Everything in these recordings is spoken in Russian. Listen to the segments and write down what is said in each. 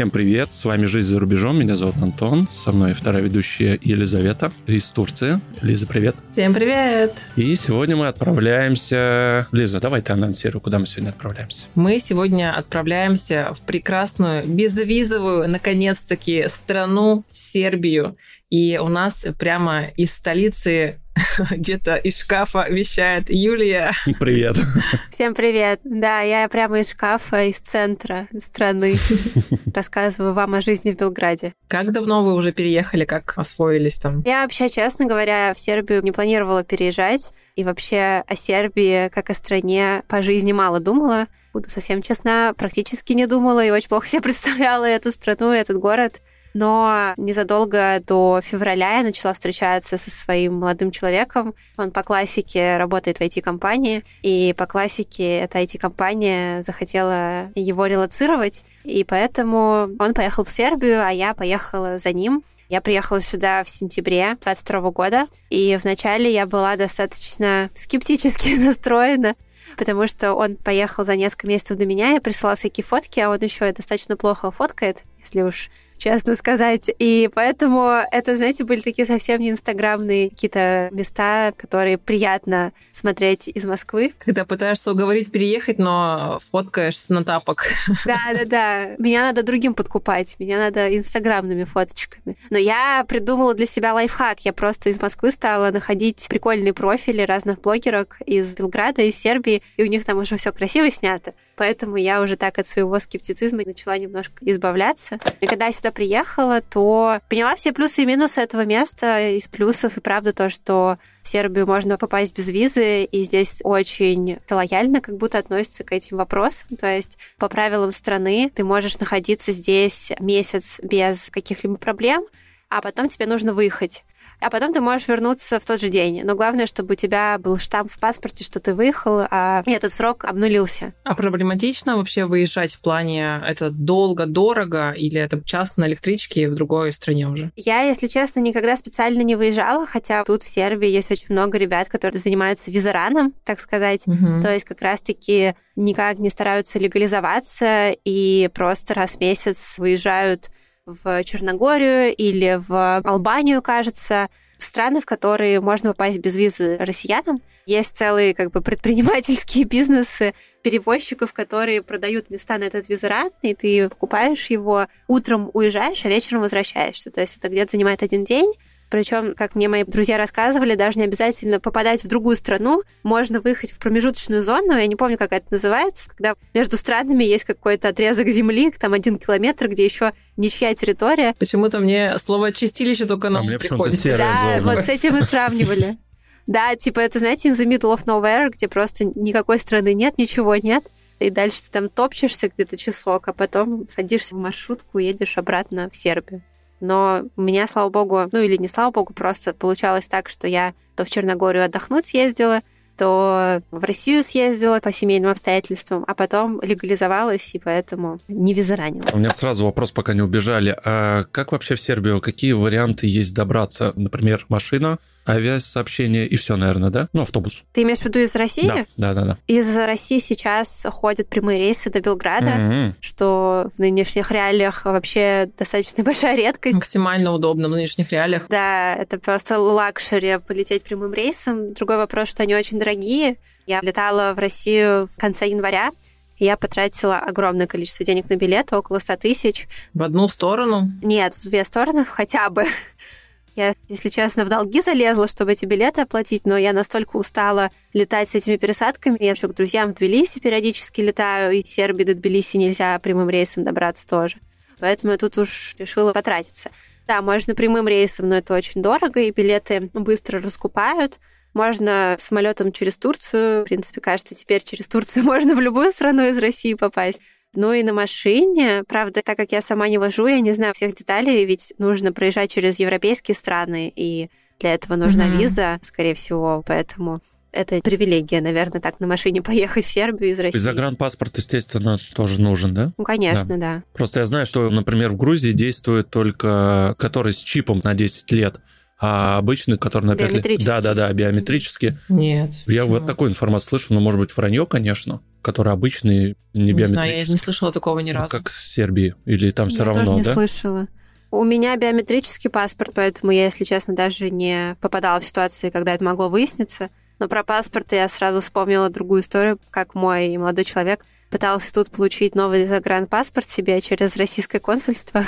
Всем привет, с вами «Жизнь за рубежом», меня зовут Антон, со мной вторая ведущая Елизавета из Турции. Лиза, привет. Всем привет. И сегодня мы отправляемся... Лиза, давай ты анонсируй, куда мы сегодня отправляемся. Мы сегодня отправляемся в прекрасную, безвизовую, наконец-таки, страну Сербию. И у нас прямо из столицы где-то из шкафа вещает Юлия. Привет. Всем привет. Да, я прямо из шкафа, из центра страны. Рассказываю вам о жизни в Белграде. Как давно вы уже переехали, как освоились там? Я вообще, честно говоря, в Сербию не планировала переезжать. И вообще о Сербии, как о стране, по жизни мало думала. Буду совсем честна, практически не думала и очень плохо себе представляла эту страну, этот город. Но незадолго до февраля я начала встречаться со своим молодым человеком. Он по классике работает в IT-компании, и по классике эта IT-компания захотела его релацировать, и поэтому он поехал в Сербию, а я поехала за ним. Я приехала сюда в сентябре 22 года, и вначале я была достаточно скептически настроена, потому что он поехал за несколько месяцев до меня, я прислала всякие фотки, а он еще достаточно плохо фоткает, если уж честно сказать. И поэтому это, знаете, были такие совсем не инстаграмные какие-то места, которые приятно смотреть из Москвы. Когда пытаешься уговорить переехать, но фоткаешься на тапок. Да-да-да. Меня надо другим подкупать. Меня надо инстаграмными фоточками. Но я придумала для себя лайфхак. Я просто из Москвы стала находить прикольные профили разных блогерок из Белграда, из Сербии, и у них там уже все красиво снято. Поэтому я уже так от своего скептицизма начала немножко избавляться. И когда я сюда приехала, то поняла все плюсы и минусы этого места. Из плюсов и правда то, что в Сербию можно попасть без визы, и здесь очень лояльно как будто относятся к этим вопросам. То есть по правилам страны ты можешь находиться здесь месяц без каких-либо проблем, а потом тебе нужно выехать а потом ты можешь вернуться в тот же день. Но главное, чтобы у тебя был штамп в паспорте, что ты выехал, а этот срок обнулился. А проблематично вообще выезжать в плане это долго, дорого или это час на электричке в другой стране уже? Я, если честно, никогда специально не выезжала, хотя тут в Сербии есть очень много ребят, которые занимаются визараном, так сказать. Угу. То есть как раз-таки никак не стараются легализоваться и просто раз в месяц выезжают в Черногорию или в Албанию, кажется, в страны, в которые можно попасть без визы россиянам. Есть целые как бы предпринимательские бизнесы перевозчиков, которые продают места на этот визаран, и ты покупаешь его, утром уезжаешь, а вечером возвращаешься. То есть это где-то занимает один день, причем, как мне мои друзья рассказывали, даже не обязательно попадать в другую страну. Можно выехать в промежуточную зону, я не помню, как это называется, когда между странами есть какой-то отрезок земли, там один километр, где еще ничья территория. Почему-то мне слово чистилище только нам а приходит. Да, зона. вот с этим мы сравнивали. Да, типа это, знаете, in the middle of nowhere, где просто никакой страны нет, ничего нет. И дальше ты там топчешься где-то часок, а потом садишься в маршрутку и едешь обратно в Сербию. Но у меня, слава богу, ну или не слава богу, просто получалось так, что я то в Черногорию отдохнуть съездила, то в Россию съездила по семейным обстоятельствам, а потом легализовалась, и поэтому не визаранила. У меня сразу вопрос, пока не убежали. А как вообще в Сербию, какие варианты есть добраться? Например, машина, авиасообщение и все, наверное, да? Ну, автобус. Ты имеешь в виду из России? Да, да, да. да. Из России сейчас ходят прямые рейсы до Белграда, mm-hmm. что в нынешних реалиях вообще достаточно большая редкость. Максимально удобно в нынешних реалиях. Да, это просто luxury полететь прямым рейсом. Другой вопрос, что они очень дорогие. Я летала в Россию в конце января, я потратила огромное количество денег на билеты, около 100 тысяч. В одну сторону? Нет, в две стороны хотя бы. Я, если честно, в долги залезла, чтобы эти билеты оплатить, но я настолько устала летать с этими пересадками. Я еще к друзьям в Тбилиси периодически летаю, и в Сербии до Тбилиси нельзя прямым рейсом добраться тоже. Поэтому я тут уж решила потратиться. Да, можно прямым рейсом, но это очень дорого, и билеты быстро раскупают. Можно самолетом через Турцию. В принципе, кажется, теперь через Турцию можно в любую страну из России попасть. Ну и на машине, правда, так как я сама не вожу, я не знаю всех деталей, ведь нужно проезжать через европейские страны, и для этого нужна mm-hmm. виза, скорее всего, поэтому это привилегия, наверное, так на машине поехать в Сербию из России. И загранпаспорт, естественно, тоже нужен, да? Ну, конечно, да. да. Просто я знаю, что, например, в Грузии действует только который с чипом на 10 лет А обычный, который на 5 лет... Да-да-да, биометрический. Нет. Я вот такую информацию слышу, но, может быть, вранье, конечно, который обычный, не, не биометрический. Знаю, я не слышала такого ни ну, разу. Ну, как в Сербии, или там все я равно, тоже не да? слышала. У меня биометрический паспорт, поэтому я, если честно, даже не попадала в ситуации, когда это могло выясниться. Но про паспорт я сразу вспомнила другую историю, как мой молодой человек пытался тут получить новый загранпаспорт себе через российское консульство.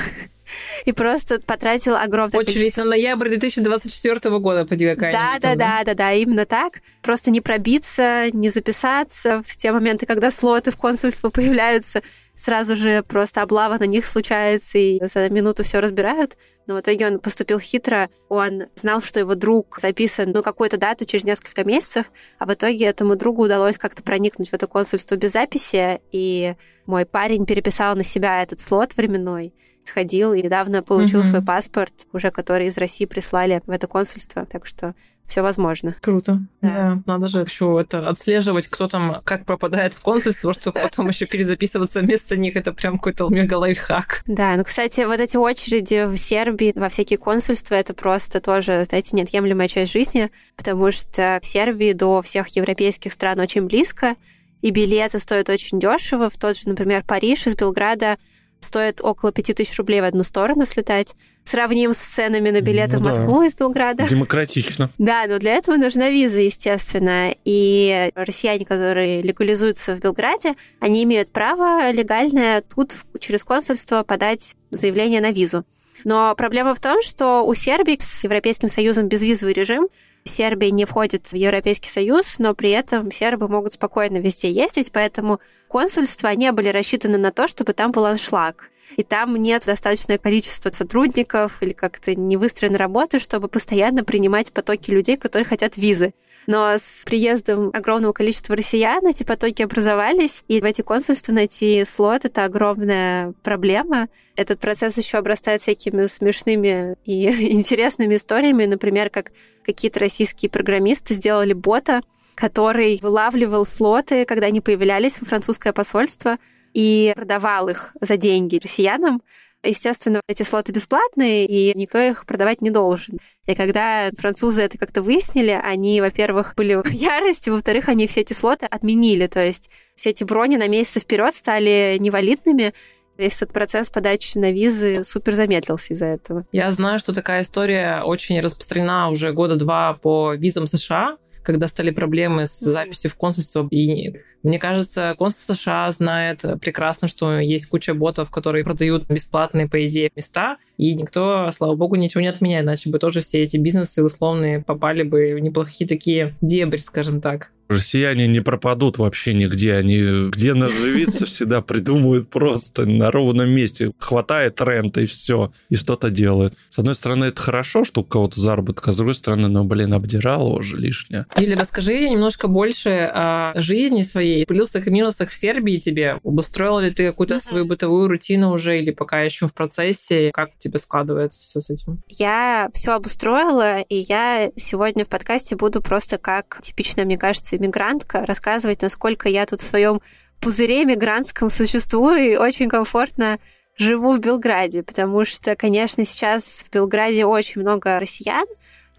и просто потратил огромное Очередь количество... на ноябрь 2024 года, поди какая Да, да, да, да, да, именно так. Просто не пробиться, не записаться в те моменты, когда слоты в консульство появляются, сразу же просто облава на них случается, и за минуту все разбирают. Но в итоге он поступил хитро. Он знал, что его друг записан на какую-то дату через несколько месяцев, а в итоге этому другу удалось как-то проникнуть в это консульство без записи, и мой парень переписал на себя этот слот временной, сходил и недавно получил угу. свой паспорт, уже который из России прислали в это консульство, так что все возможно. Круто. Да. да. Надо же еще это отслеживать, кто там как пропадает в консульство, чтобы потом еще перезаписываться вместо них. Это прям какой-то мега лайфхак. Да, ну, кстати, вот эти очереди в Сербии во всякие консульства, это просто тоже, знаете, неотъемлемая часть жизни, потому что в Сербии до всех европейских стран очень близко, и билеты стоят очень дешево. В тот же, например, Париж из Белграда стоит около 5000 рублей в одну сторону слетать. Сравним с ценами на билеты ну, в Москву да. из Белграда. Демократично. Да, но для этого нужна виза, естественно. И россияне, которые легализуются в Белграде, они имеют право легальное тут через консульство подать заявление на визу. Но проблема в том, что у Сербии с Европейским Союзом безвизовый режим, Сербия не входит в Европейский Союз, но при этом сербы могут спокойно везде ездить, поэтому консульства не были рассчитаны на то, чтобы там был аншлаг и там нет достаточное количество сотрудников или как-то не выстроена работа, чтобы постоянно принимать потоки людей, которые хотят визы. Но с приездом огромного количества россиян эти потоки образовались, и в эти консульства найти слот — это огромная проблема. Этот процесс еще обрастает всякими смешными и интересными историями, например, как какие-то российские программисты сделали бота, который вылавливал слоты, когда они появлялись во французское посольство, и продавал их за деньги россиянам. Естественно, эти слоты бесплатные, и никто их продавать не должен. И когда французы это как-то выяснили, они, во-первых, были в ярости, во-вторых, они все эти слоты отменили. То есть все эти брони на месяц вперед стали невалидными, весь этот процесс подачи на визы супер замедлился из-за этого. Я знаю, что такая история очень распространена уже года два по визам США, когда стали проблемы с записью в консульство. И мне кажется, консульство США знает прекрасно, что есть куча ботов, которые продают бесплатные, по идее, места, и никто, слава богу, ничего не отменяет, иначе бы тоже все эти бизнесы условные попали бы в неплохие такие дебри, скажем так. Россияне не пропадут вообще нигде. Они где наживиться всегда придумывают просто на ровном месте. Хватает рента и все. И что-то делают. С одной стороны, это хорошо, что у кого-то заработок, а с другой стороны, ну, блин, обдирало уже лишнее. Или расскажи немножко больше о жизни своей, плюсах и минусах в Сербии тебе. Обустроила ли ты какую-то свою бытовую рутину уже или пока еще в процессе? Как тебе складывается все с этим? Я все обустроила, и я сегодня в подкасте буду просто как типичная, мне кажется, мигрантка, рассказывать, насколько я тут в своем пузыре мигрантском существую и очень комфортно живу в Белграде, потому что, конечно, сейчас в Белграде очень много россиян.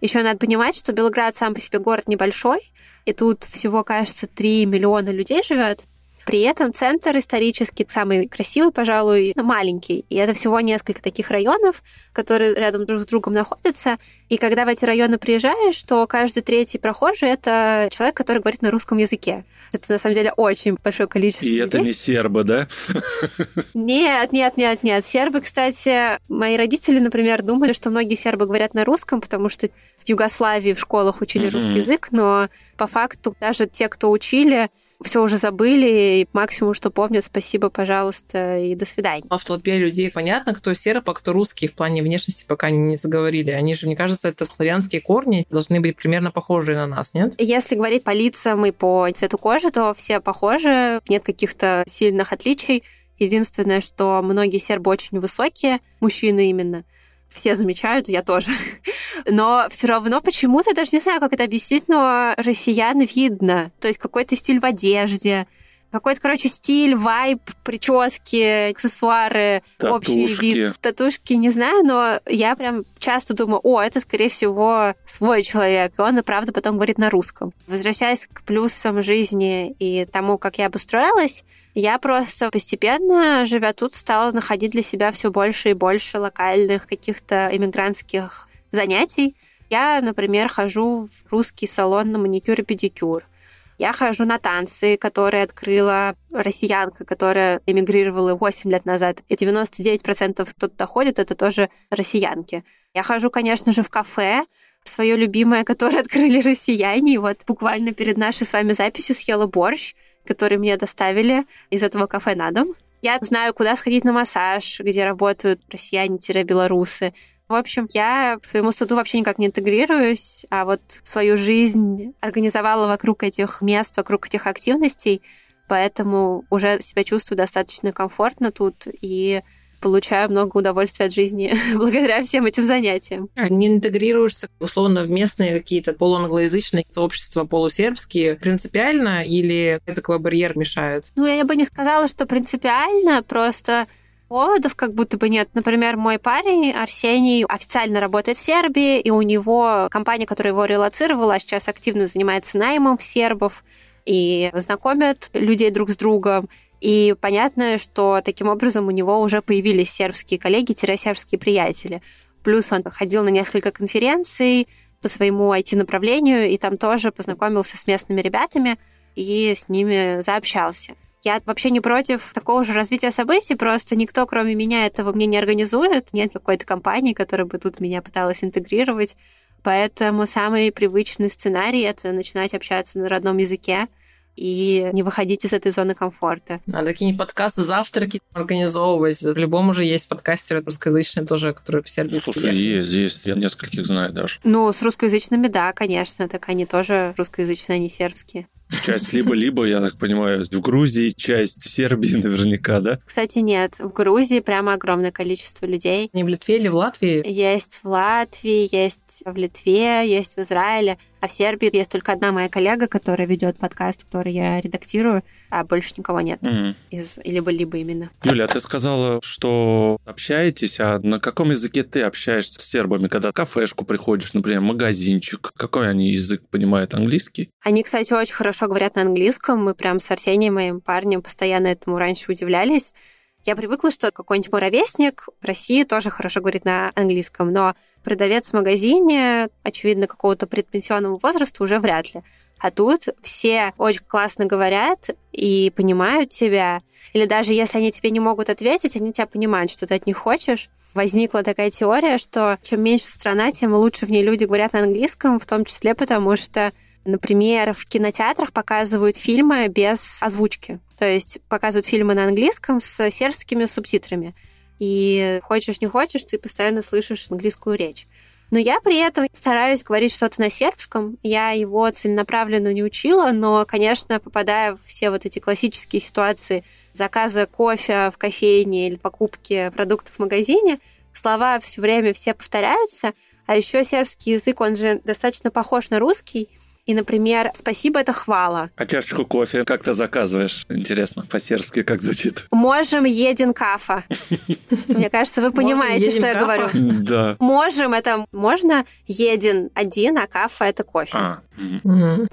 Еще надо понимать, что Белград сам по себе город небольшой, и тут всего, кажется, 3 миллиона людей живет. При этом центр исторический, самый красивый, пожалуй, маленький. И это всего несколько таких районов, которые рядом друг с другом находятся. И когда в эти районы приезжаешь, то каждый третий прохожий — это человек, который говорит на русском языке. Это на самом деле очень большое количество. И людей. это не сербы, да? Нет, нет, нет, нет. Сербы, кстати, мои родители, например, думали, что многие сербы говорят на русском, потому что в Югославии в школах учили mm-hmm. русский язык, но по факту даже те, кто учили, все уже забыли, и максимум, что помнят, спасибо, пожалуйста, и до свидания. А в толпе людей понятно, кто серб, а кто русский в плане внешности, пока не заговорили. Они же, мне кажется, это славянские корни, должны быть примерно похожие на нас, нет? Если говорить по лицам и по цвету кожи, то все похожи, нет каких-то сильных отличий. Единственное, что многие сербы очень высокие, мужчины именно, все замечают, я тоже. Но все равно почему-то, даже не знаю, как это объяснить, но россиян видно. То есть какой-то стиль в одежде, Какой-то, короче, стиль, вайб, прически, аксессуары, общий Татушки. вид. Татушки, не знаю, но я прям часто думаю, о, это, скорее всего, свой человек. И он, и правда, потом говорит на русском. Возвращаясь к плюсам жизни и тому, как я обустроилась, я просто постепенно, живя тут, стала находить для себя все больше и больше локальных каких-то иммигрантских занятий. Я, например, хожу в русский салон на маникюр и педикюр. Я хожу на танцы, которые открыла россиянка, которая эмигрировала 8 лет назад. И 99% кто туда ходит, это тоже россиянки. Я хожу, конечно же, в кафе, свое любимое, которое открыли россияне. И вот буквально перед нашей с вами записью съела борщ, который мне доставили из этого кафе на дом. Я знаю, куда сходить на массаж, где работают россияне-белорусы. В общем, я к своему студу вообще никак не интегрируюсь, а вот свою жизнь организовала вокруг этих мест, вокруг этих активностей, поэтому уже себя чувствую достаточно комфортно тут и получаю много удовольствия от жизни благодаря всем этим занятиям. А Не интегрируешься условно в местные какие-то полуанглоязычные сообщества полусербские принципиально или языковой барьер мешает? Ну, я бы не сказала, что принципиально, просто поводов как будто бы нет. Например, мой парень Арсений официально работает в Сербии, и у него компания, которая его релацировала, сейчас активно занимается наймом сербов и знакомят людей друг с другом. И понятно, что таким образом у него уже появились сербские коллеги-сербские приятели. Плюс он ходил на несколько конференций по своему IT-направлению, и там тоже познакомился с местными ребятами и с ними заобщался. Я вообще не против такого же развития событий, просто никто, кроме меня, этого мне не организует. Нет какой-то компании, которая бы тут меня пыталась интегрировать. Поэтому самый привычный сценарий — это начинать общаться на родном языке и не выходить из этой зоны комфорта. Надо какие-нибудь подкасты, завтраки организовывать. В любом уже есть подкастеры русскоязычные тоже, которые в Сербии. Слушай, есть, есть. Я нескольких знаю даже. Ну, с русскоязычными, да, конечно, так они тоже русскоязычные, они сербские. Часть либо-либо, я так понимаю, в Грузии, часть в Сербии наверняка, да? Кстати, нет, в Грузии прямо огромное количество людей. Не в Литве или в Латвии? Есть в Латвии, есть в Литве, есть в Израиле. А в Сербии есть только одна моя коллега, которая ведет подкаст, который я редактирую, а больше никого нет Мгм. из либо-либо именно. Юля, а ты сказала, что общаетесь, а на каком языке ты общаешься с сербами, когда в кафешку приходишь, например, магазинчик? Какой они язык понимают? Английский? Они, кстати, очень хорошо говорят на английском. Мы прям с Арсением, моим парнем, постоянно этому раньше удивлялись. Я привыкла, что какой-нибудь мой ровесник в России тоже хорошо говорит на английском, но продавец в магазине, очевидно, какого-то предпенсионного возраста уже вряд ли. А тут все очень классно говорят и понимают тебя. Или даже если они тебе не могут ответить, они тебя понимают, что ты от них хочешь. Возникла такая теория, что чем меньше страна, тем лучше в ней люди говорят на английском, в том числе потому, что Например, в кинотеатрах показывают фильмы без озвучки. То есть показывают фильмы на английском с сербскими субтитрами. И хочешь не хочешь, ты постоянно слышишь английскую речь. Но я при этом стараюсь говорить что-то на сербском. Я его целенаправленно не учила, но, конечно, попадая в все вот эти классические ситуации заказа кофе в кофейне или покупки продуктов в магазине, слова все время все повторяются, а еще сербский язык, он же достаточно похож на русский, и, например, спасибо это хвала. А чашечку кофе как ты заказываешь? Интересно, по-сербски как звучит? Можем един кафа. Мне кажется, вы понимаете, что я говорю. Да. Можем это можно, един один, а кафа это кофе. А.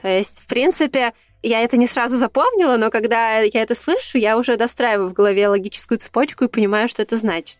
То есть, в принципе, я это не сразу запомнила, но когда я это слышу, я уже достраиваю в голове логическую цепочку и понимаю, что это значит.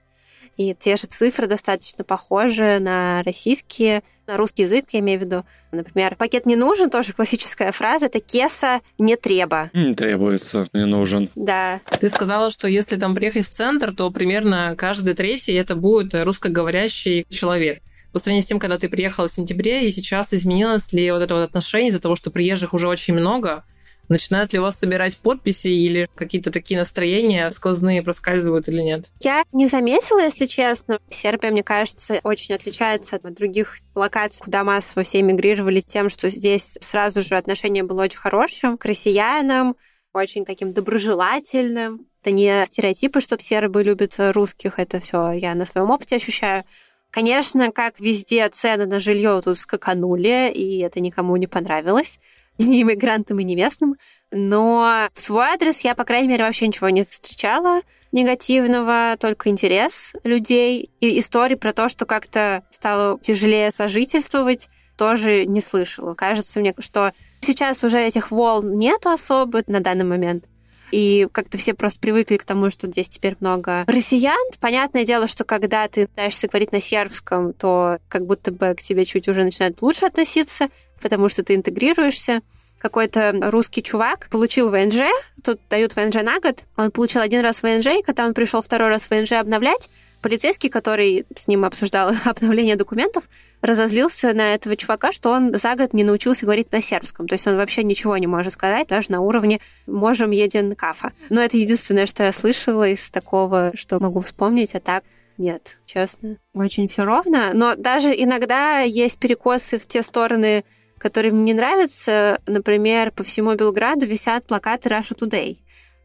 И те же цифры достаточно похожи на российские, на русский язык, я имею в виду. Например, пакет не нужен, тоже классическая фраза, это кеса не треба. Не требуется, не нужен. Да, Ты сказала, что если там приехать в центр, то примерно каждый третий это будет русскоговорящий человек. По сравнению с тем, когда ты приехала в сентябре, и сейчас изменилось ли вот это вот отношение из-за того, что приезжих уже очень много? Начинают ли у вас собирать подписи или какие-то такие настроения сквозные проскальзывают или нет? Я не заметила, если честно. Сербия, мне кажется, очень отличается от других локаций, куда массово все эмигрировали тем, что здесь сразу же отношение было очень хорошим к россиянам, очень таким доброжелательным. Это не стереотипы, что сербы любят русских, это все я на своем опыте ощущаю. Конечно, как везде, цены на жилье тут скаканули, и это никому не понравилось. ни иммигрантам, и ни местным. Но в свой адрес я, по крайней мере, вообще ничего не встречала негативного, только интерес людей. И истории про то, что как-то стало тяжелее сожительствовать, тоже не слышала. Кажется мне, что сейчас уже этих волн нету особо на данный момент. И как-то все просто привыкли к тому, что здесь теперь много россиян. Понятное дело, что когда ты пытаешься говорить на сербском, то как будто бы к тебе чуть уже начинают лучше относиться, потому что ты интегрируешься какой-то русский чувак получил ВНЖ, тут дают ВНЖ на год, он получил один раз ВНЖ, и когда он пришел второй раз ВНЖ обновлять, полицейский, который с ним обсуждал обновление документов, разозлился на этого чувака, что он за год не научился говорить на сербском. То есть он вообще ничего не может сказать, даже на уровне «можем един кафа». Но это единственное, что я слышала из такого, что могу вспомнить, а так нет, честно. Очень все ровно. Но даже иногда есть перекосы в те стороны, которые мне не нравятся. Например, по всему Белграду висят плакаты Russia Today.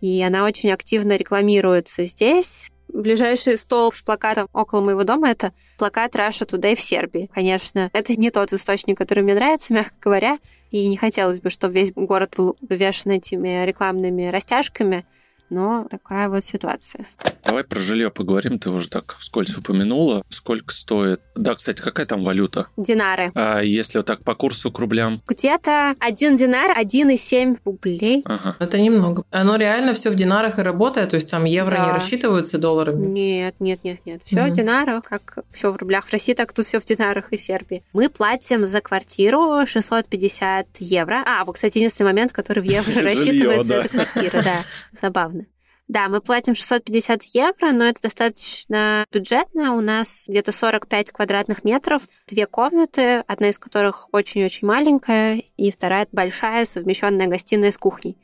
И она очень активно рекламируется здесь. Ближайший столб с плакатом около моего дома — это плакат Russia Today в Сербии. Конечно, это не тот источник, который мне нравится, мягко говоря, и не хотелось бы, чтобы весь город был увешан этими рекламными растяжками, но такая вот ситуация. Давай про жилье поговорим. Ты уже так вскользь упомянула. Сколько стоит? Да, кстати, какая там валюта? Динары. А если вот так по курсу к рублям? Где-то один динар 1,7 рублей. Ага. Это немного. Оно реально все в динарах и работает? То есть там евро да. не рассчитываются долларами? Нет, нет, нет, нет. Все угу. в динарах, как все в рублях. В России так тут все в динарах и Сербии. Мы платим за квартиру 650 евро. А, вот, кстати, единственный момент, который в евро рассчитывается, это квартира, да. Забавно. Да, мы платим 650 евро, но это достаточно бюджетно. У нас где-то 45 квадратных метров, две комнаты, одна из которых очень-очень маленькая, и вторая большая, совмещенная гостиная с кухней.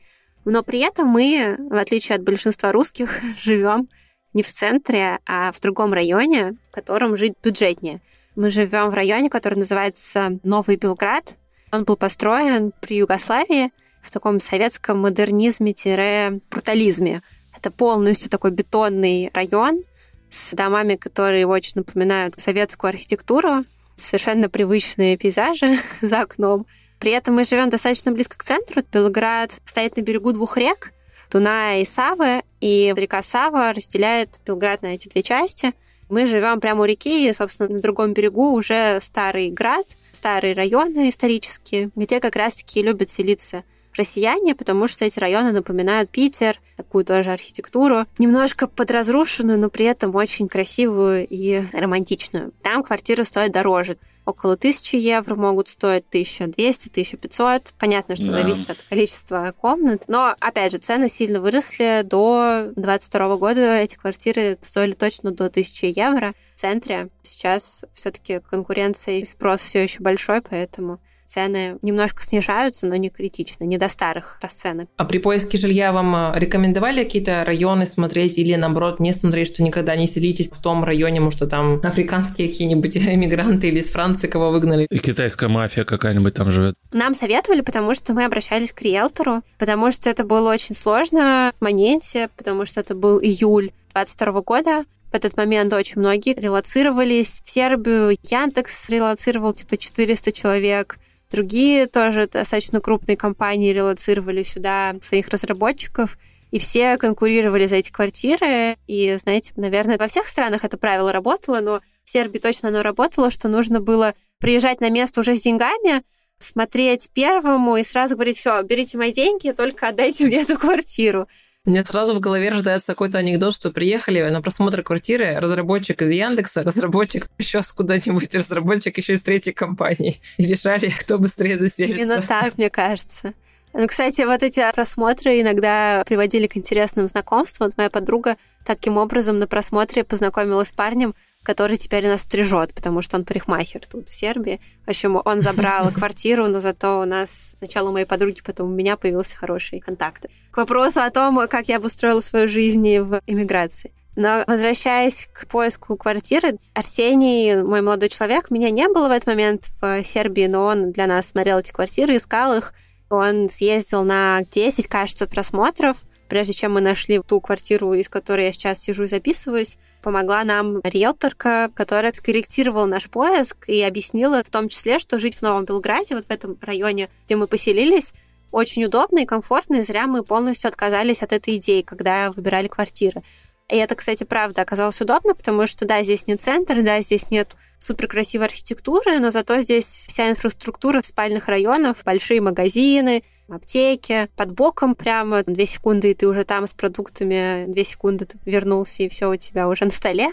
Но при этом мы, в отличие от большинства русских, живем не в центре, а в другом районе, в котором жить бюджетнее. Мы живем в районе, который называется Новый Белград. Он был построен при Югославии в таком советском модернизме-брутализме. Это полностью такой бетонный район с домами, которые очень напоминают советскую архитектуру, совершенно привычные пейзажи за окном. При этом мы живем достаточно близко к центру. Белград стоит на берегу двух рек, Дуная и Савы, и река Сава разделяет Белград на эти две части. Мы живем прямо у реки, и, собственно, на другом берегу уже старый град, старые районы исторические, где как раз-таки любят селиться россияне, потому что эти районы напоминают Питер, такую тоже архитектуру, немножко подразрушенную, но при этом очень красивую и романтичную. Там квартиры стоят дороже. Около тысячи евро могут стоить 1200, 1500. Понятно, что да. зависит от количества комнат. Но, опять же, цены сильно выросли. До 2022 года эти квартиры стоили точно до 1000 евро в центре. Сейчас все таки конкуренция и спрос все еще большой, поэтому цены немножко снижаются, но не критично, не до старых расценок. А при поиске жилья вам э, рекомендовали какие-то районы смотреть или, наоборот, не смотреть, что никогда не селитесь в том районе, потому что там африканские какие-нибудь эмигранты или из Франции кого выгнали? И китайская мафия какая-нибудь там живет? Нам советовали, потому что мы обращались к риэлтору, потому что это было очень сложно в моменте, потому что это был июль 22 года, в этот момент очень многие релацировались в Сербию. Яндекс релацировал типа 400 человек. Другие тоже достаточно крупные компании релацировали сюда своих разработчиков, и все конкурировали за эти квартиры. И, знаете, наверное, во всех странах это правило работало, но в Сербии точно оно работало, что нужно было приезжать на место уже с деньгами, смотреть первому и сразу говорить, все, берите мои деньги, только отдайте мне эту квартиру. Меня сразу в голове рождается какой-то анекдот, что приехали на просмотр квартиры разработчик из Яндекса, разработчик еще с куда-нибудь, разработчик еще из третьей компании. И решали, кто быстрее заселится. Именно так, мне кажется. Ну, кстати, вот эти просмотры иногда приводили к интересным знакомствам. Вот моя подруга таким образом на просмотре познакомилась с парнем, который теперь нас стрижет, потому что он парикмахер тут, в Сербии. В общем, он забрал квартиру, но зато у нас сначала у моей подруги, потом у меня появился хороший контакт. К вопросу о том, как я обустроила свою жизнь в эмиграции. Но возвращаясь к поиску квартиры, Арсений, мой молодой человек, меня не было в этот момент в Сербии, но он для нас смотрел эти квартиры, искал их. Он съездил на 10, кажется, просмотров, прежде чем мы нашли ту квартиру, из которой я сейчас сижу и записываюсь помогла нам риэлторка, которая скорректировала наш поиск и объяснила в том числе, что жить в Новом Белграде, вот в этом районе, где мы поселились, очень удобно и комфортно, и зря мы полностью отказались от этой идеи, когда выбирали квартиры. И это, кстати, правда оказалось удобно, потому что, да, здесь не центр, да, здесь нет суперкрасивой архитектуры, но зато здесь вся инфраструктура спальных районов, большие магазины, аптеки, под боком прямо две секунды, и ты уже там с продуктами, две секунды ты вернулся, и все у тебя уже на столе.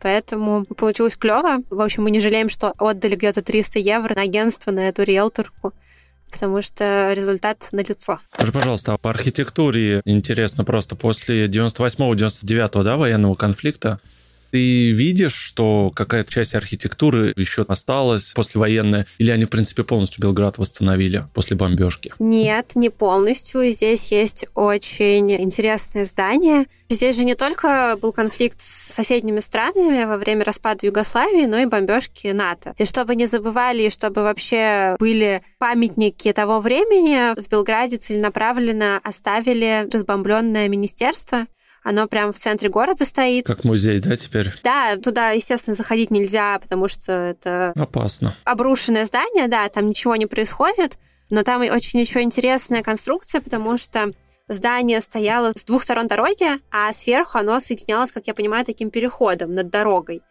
Поэтому получилось клево. В общем, мы не жалеем, что отдали где-то 300 евро на агентство, на эту риэлторку потому что результат налицо. Скажи, пожалуйста, а по архитектуре интересно просто после 98-99, да, военного конфликта, ты видишь, что какая-то часть архитектуры еще осталась послевоенная, или они, в принципе, полностью Белград восстановили после бомбежки? Нет, не полностью. Здесь есть очень интересное здание. Здесь же не только был конфликт с соседними странами во время распада Югославии, но и бомбежки НАТО. И чтобы не забывали, и чтобы вообще были памятники того времени, в Белграде целенаправленно оставили разбомбленное министерство, оно прямо в центре города стоит. Как музей, да, теперь? Да, туда, естественно, заходить нельзя, потому что это... Опасно. Обрушенное здание, да, там ничего не происходит, но там очень еще интересная конструкция, потому что здание стояло с двух сторон дороги, а сверху оно соединялось, как я понимаю, таким переходом над дорогой.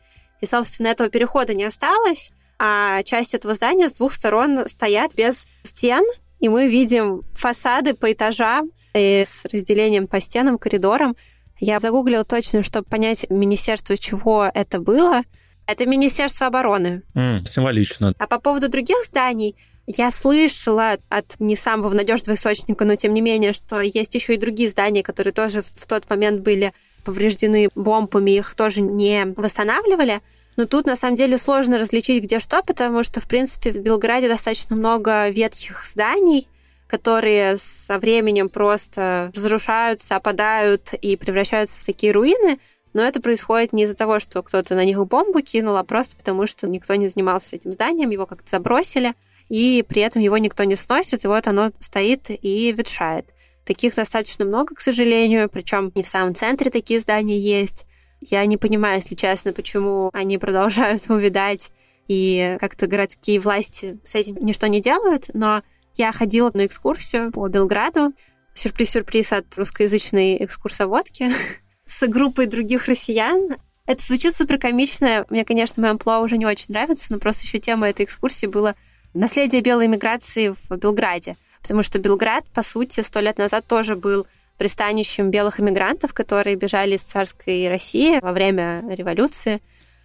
И, собственно, этого перехода не осталось, а часть этого здания с двух сторон стоят без стен, и мы видим фасады по этажам и с разделением по стенам, коридорам. Я загуглила точно, чтобы понять министерство, чего это было. Это Министерство обороны. Mm, символично. А по поводу других зданий, я слышала от не самого надежного источника, но тем не менее, что есть еще и другие здания, которые тоже в тот момент были повреждены бомбами, их тоже не восстанавливали. Но тут на самом деле сложно различить, где что, потому что, в принципе, в Белграде достаточно много ветхих зданий, которые со временем просто разрушаются, опадают и превращаются в такие руины. Но это происходит не из-за того, что кто-то на них бомбу кинул, а просто потому, что никто не занимался этим зданием, его как-то забросили, и при этом его никто не сносит, и вот оно стоит и ветшает. Таких достаточно много, к сожалению, причем и в самом центре такие здания есть. Я не понимаю, если честно, почему они продолжают увидать, и как-то городские власти с этим ничто не делают, но я ходила на экскурсию по Белграду. Сюрприз-сюрприз от русскоязычной экскурсоводки с группой других россиян. Это звучит супер комично. Мне, конечно, моя амплуа уже не очень нравится, но просто еще тема этой экскурсии была наследие белой миграции в Белграде. Потому что Белград, по сути, сто лет назад тоже был пристанищем белых иммигрантов, которые бежали из царской России во время революции.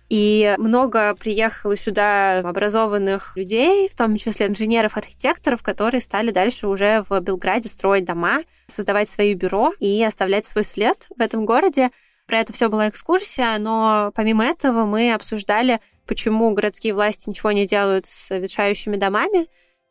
И много приехало сюда образованных людей, в том числе инженеров, архитекторов, которые стали дальше уже в Белграде строить дома, создавать свои бюро и оставлять свой след в этом городе. Про это все была экскурсия, но помимо этого мы обсуждали, почему городские власти ничего не делают с ветшающими домами.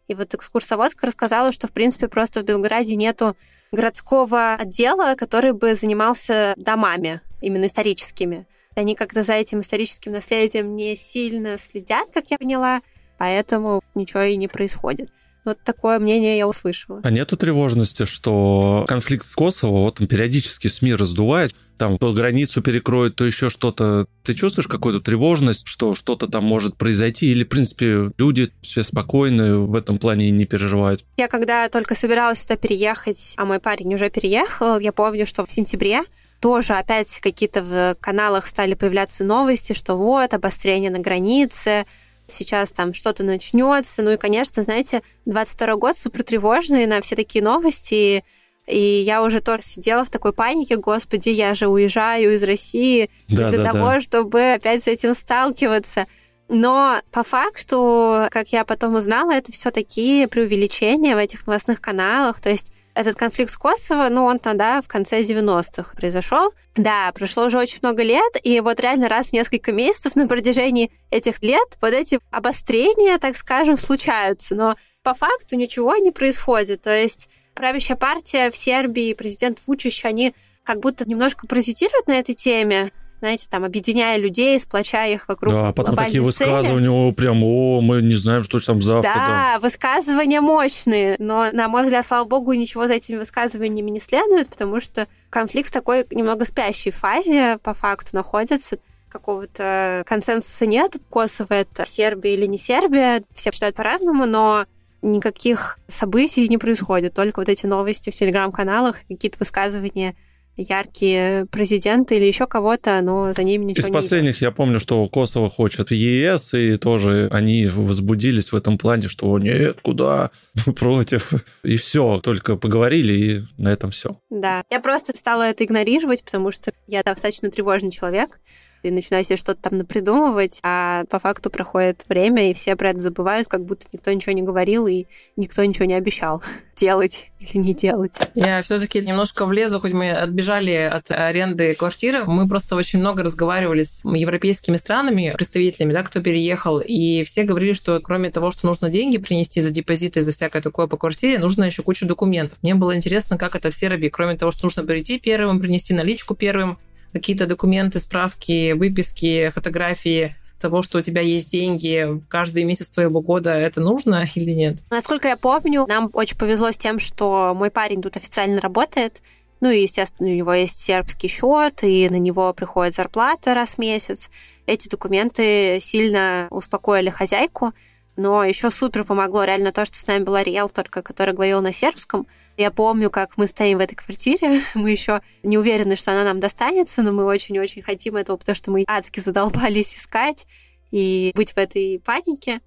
И вот экскурсоводка рассказала, что, в принципе, просто в Белграде нету городского отдела, который бы занимался домами, именно историческими. Они как-то за этим историческим наследием не сильно следят, как я поняла, поэтому ничего и не происходит. Вот такое мнение я услышала. А нету тревожности, что конфликт с Косово, вот он периодически СМИ раздувает, там то границу перекроет, то еще что-то. Ты чувствуешь какую-то тревожность, что что-то там может произойти? Или, в принципе, люди все спокойны в этом плане и не переживают? Я когда только собиралась сюда переехать, а мой парень уже переехал, я помню, что в сентябре тоже опять какие-то в каналах стали появляться новости, что вот, обострение на границе, сейчас там что-то начнется. Ну и, конечно, знаете, 22 год супер тревожный на все такие новости. И я уже тоже сидела в такой панике, господи, я же уезжаю из России да, для да, того, да. чтобы опять с этим сталкиваться. Но по факту, как я потом узнала, это все такие преувеличения в этих новостных каналах. То есть этот конфликт с Косово, ну, он тогда в конце 90-х произошел. Да, прошло уже очень много лет, и вот реально раз в несколько месяцев на протяжении этих лет вот эти обострения, так скажем, случаются. Но по факту ничего не происходит. То есть правящая партия в Сербии, президент Вучич, они как будто немножко паразитируют на этой теме, знаете, там, объединяя людей, сплочая их вокруг Да, а потом такие цели. высказывания, прям, о, мы не знаем, что там завтра. Да, да, высказывания мощные, но, на мой взгляд, слава богу, ничего за этими высказываниями не следует, потому что конфликт в такой немного спящей фазе по факту находится какого-то консенсуса нет. Косово — это Сербия или не Сербия, все считают по-разному, но никаких событий не происходит, только вот эти новости в телеграм-каналах, какие-то высказывания яркие президенты или еще кого-то, но за ними ничего Из не последних я помню, что Косово хочет в ЕС, и тоже они возбудились в этом плане, что нет, куда, против. И все, только поговорили, и на этом все. Да, я просто стала это игнорировать, потому что я достаточно тревожный человек, и начинаю себе что-то там напридумывать, а по факту проходит время, и все про это забывают, как будто никто ничего не говорил, и никто ничего не обещал делать или не делать. Я все-таки немножко влезу, хоть мы отбежали от аренды квартиры. Мы просто очень много разговаривали с европейскими странами, представителями, да, кто переехал, и все говорили, что кроме того, что нужно деньги принести за депозиты, за всякое такое по квартире, нужно еще кучу документов. Мне было интересно, как это в Сербии, кроме того, что нужно прийти первым, принести наличку первым, какие-то документы, справки, выписки, фотографии того, что у тебя есть деньги каждый месяц твоего года, это нужно или нет? Насколько я помню, нам очень повезло с тем, что мой парень тут официально работает. Ну и, естественно, у него есть сербский счет, и на него приходит зарплата раз в месяц. Эти документы сильно успокоили хозяйку, но еще супер помогло реально то, что с нами была риэлторка, которая говорила на сербском. Я помню, как мы стоим в этой квартире, мы еще не уверены, что она нам достанется, но мы очень-очень хотим этого, потому что мы адски задолбались искать и быть в этой панике.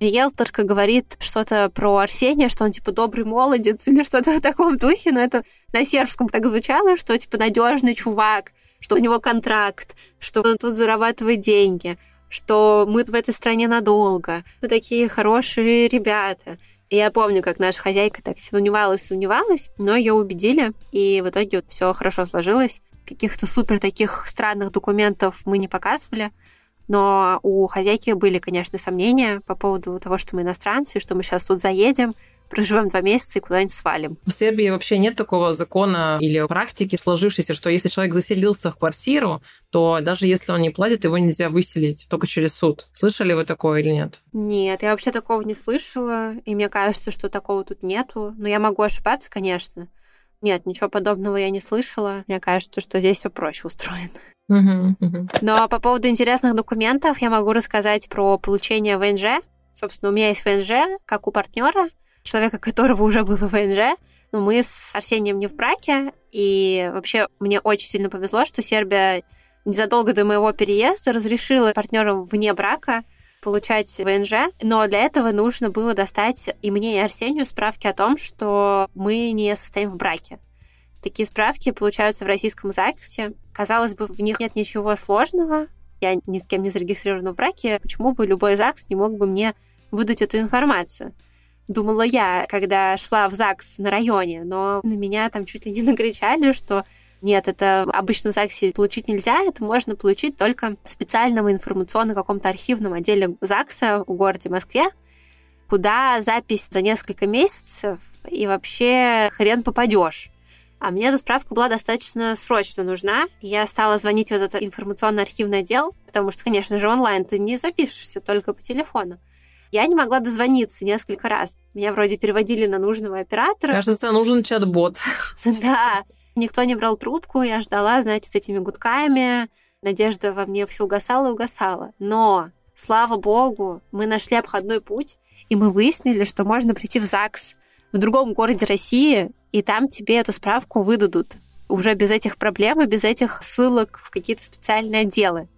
Риэлторка говорит что-то про Арсения, что он типа добрый молодец или что-то в таком духе, но это на сербском так звучало, что типа надежный чувак, что у него контракт, что он тут зарабатывает деньги что мы в этой стране надолго, мы такие хорошие ребята. И я помню, как наша хозяйка так сомневалась, сомневалась, но ее убедили, и в итоге вот все хорошо сложилось. Каких-то супер таких странных документов мы не показывали, но у хозяйки были, конечно, сомнения по поводу того, что мы иностранцы, что мы сейчас тут заедем, проживем два месяца и куда-нибудь свалим. В Сербии вообще нет такого закона или практики сложившейся, что если человек заселился в квартиру, то даже если он не платит, его нельзя выселить только через суд. Слышали вы такое или нет? Нет, я вообще такого не слышала, и мне кажется, что такого тут нету. Но я могу ошибаться, конечно. Нет, ничего подобного я не слышала. Мне кажется, что здесь все проще устроено. Uh-huh, uh-huh. Но по поводу интересных документов я могу рассказать про получение ВНЖ. Собственно, у меня есть ВНЖ, как у партнера человека, которого уже было ВНЖ. Но мы с Арсением не в браке, и вообще мне очень сильно повезло, что Сербия незадолго до моего переезда разрешила партнерам вне брака получать ВНЖ, но для этого нужно было достать и мне, и Арсению справки о том, что мы не состоим в браке. Такие справки получаются в российском ЗАГСе. Казалось бы, в них нет ничего сложного. Я ни с кем не зарегистрирована в браке. Почему бы любой ЗАГС не мог бы мне выдать эту информацию? Думала я, когда шла в ЗАГС на районе, но на меня там чуть ли не накричали, что нет, это в обычном ЗАГСе получить нельзя, это можно получить только в специальном информационном каком-то архивном отделе ЗАГСа в городе Москве, куда запись за несколько месяцев, и вообще хрен попадешь. А мне эта справка была достаточно срочно нужна. Я стала звонить в этот информационно-архивный отдел, потому что, конечно же, онлайн ты не запишешься только по телефону. Я не могла дозвониться несколько раз. Меня вроде переводили на нужного оператора. Кажется, нужен чат-бот. Да. Никто не брал трубку, я ждала, знаете, с этими гудками. Надежда во мне все угасала и угасала. Но, слава богу, мы нашли обходной путь, и мы выяснили, что можно прийти в ЗАГС в другом городе России, и там тебе эту справку выдадут уже без этих проблем и без этих ссылок в какие-то специальные отделы.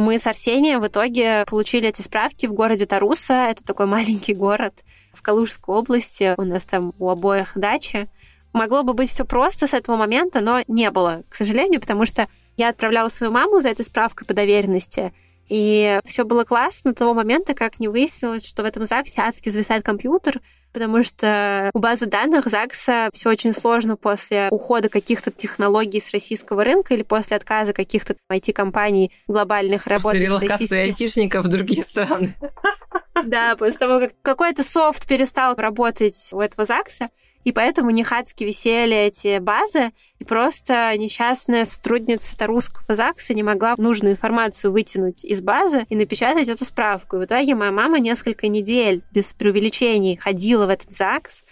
Мы с Арсением в итоге получили эти справки в городе Таруса. Это такой маленький город в Калужской области. У нас там у обоих дачи. Могло бы быть все просто с этого момента, но не было, к сожалению, потому что я отправляла свою маму за этой справкой по доверенности, и все было классно до того момента, как не выяснилось, что в этом ЗАГСе адски зависает компьютер, потому что у базы данных ЗАГСа все очень сложно после ухода каких-то технологий с российского рынка или после отказа каких-то IT-компаний глобальных работать с российских... айтишников в другие страны. Да, после того, как какой-то софт перестал работать у этого ЗАГСа, и поэтому нехадски висели эти базы, и просто несчастная сотрудница русского ЗАГСа не могла нужную информацию вытянуть из базы и напечатать эту справку. И в итоге моя мама несколько недель без преувеличений ходила в этот ЗАГС,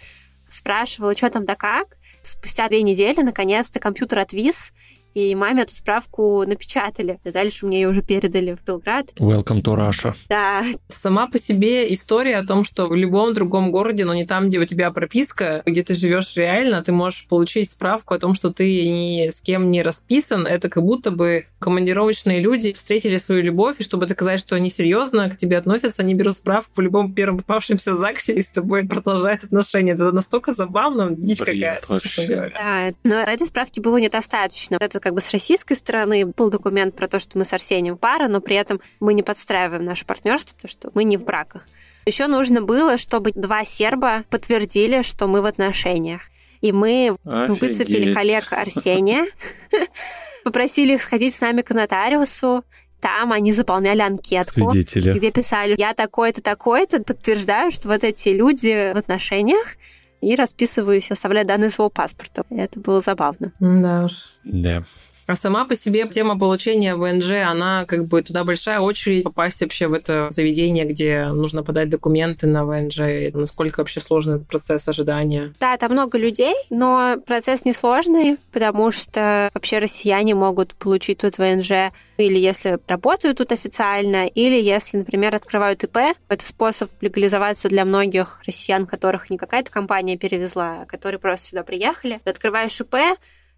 спрашивала, что там да как. Спустя две недели, наконец-то, компьютер отвис, и маме эту справку напечатали. И дальше мне ее уже передали в Белград. Welcome to Russia. Да. Сама по себе история о том, что в любом другом городе, но не там, где у тебя прописка, где ты живешь реально, ты можешь получить справку о том, что ты ни с кем не расписан. Это как будто бы командировочные люди встретили свою любовь, и чтобы доказать, что они серьезно к тебе относятся, они берут справку в любом первом попавшемся ЗАГСе и с тобой продолжают отношения. Это настолько забавно, дичь какая-то, честно говоря. Да, но этой справки было недостаточно. Это как бы с российской стороны был документ про то, что мы с Арсением пара, но при этом мы не подстраиваем наше партнерство, потому что мы не в браках. Еще нужно было, чтобы два серба подтвердили, что мы в отношениях. И мы Офигеть. выцепили коллег Арсения, попросили их сходить с нами к нотариусу. Там они заполняли анкетку, Свидетели. где писали, я такой-то, такой-то, подтверждаю, что вот эти люди в отношениях, и расписываюсь, оставляю данные своего паспорта. Это было забавно. Да уж. Да. А сама по себе тема получения ВНЖ, она как бы туда большая очередь попасть вообще в это заведение, где нужно подать документы на ВНЖ. Насколько вообще сложный этот процесс ожидания? Да, там много людей, но процесс несложный, потому что вообще россияне могут получить тут ВНЖ или если работают тут официально, или если, например, открывают ИП. Это способ легализоваться для многих россиян, которых не какая-то компания перевезла, а которые просто сюда приехали. Ты открываешь ИП,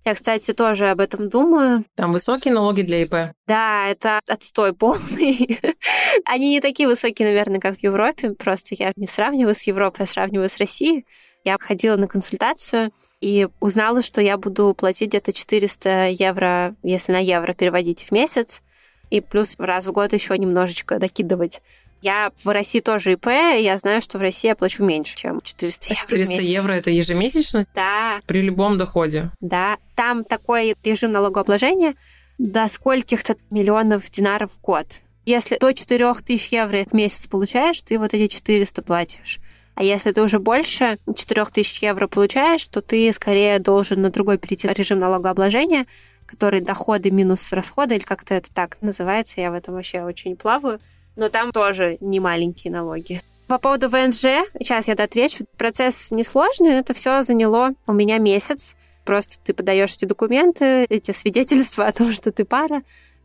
я, кстати, тоже об этом думаю. Там высокие налоги для ИП? Да, это отстой полный. Они не такие высокие, наверное, как в Европе. Просто я не сравниваю с Европой, а сравниваю с Россией. Я ходила на консультацию и узнала, что я буду платить где-то 400 евро, если на евро переводить в месяц, и плюс раз в год еще немножечко докидывать. Я в России тоже ИП, я знаю, что в России я плачу меньше, чем 400 евро. в 400 месяц. евро это ежемесячно? Да, При любом доходе. да. Там такой режим налогообложения до скольких-то миллионов динаров в год. Если до 4000 евро в месяц получаешь, ты вот эти 400 платишь. А если ты уже больше 4000 евро получаешь, то ты скорее должен на другой перейти режим налогообложения, который доходы минус расходы, или как-то это так называется, я в этом вообще очень плаваю. Но там тоже не маленькие налоги. По поводу ВНЖ, сейчас я отвечу. Процесс несложный, это все заняло у меня месяц. Просто ты подаешь эти документы, эти свидетельства о том, что ты пара,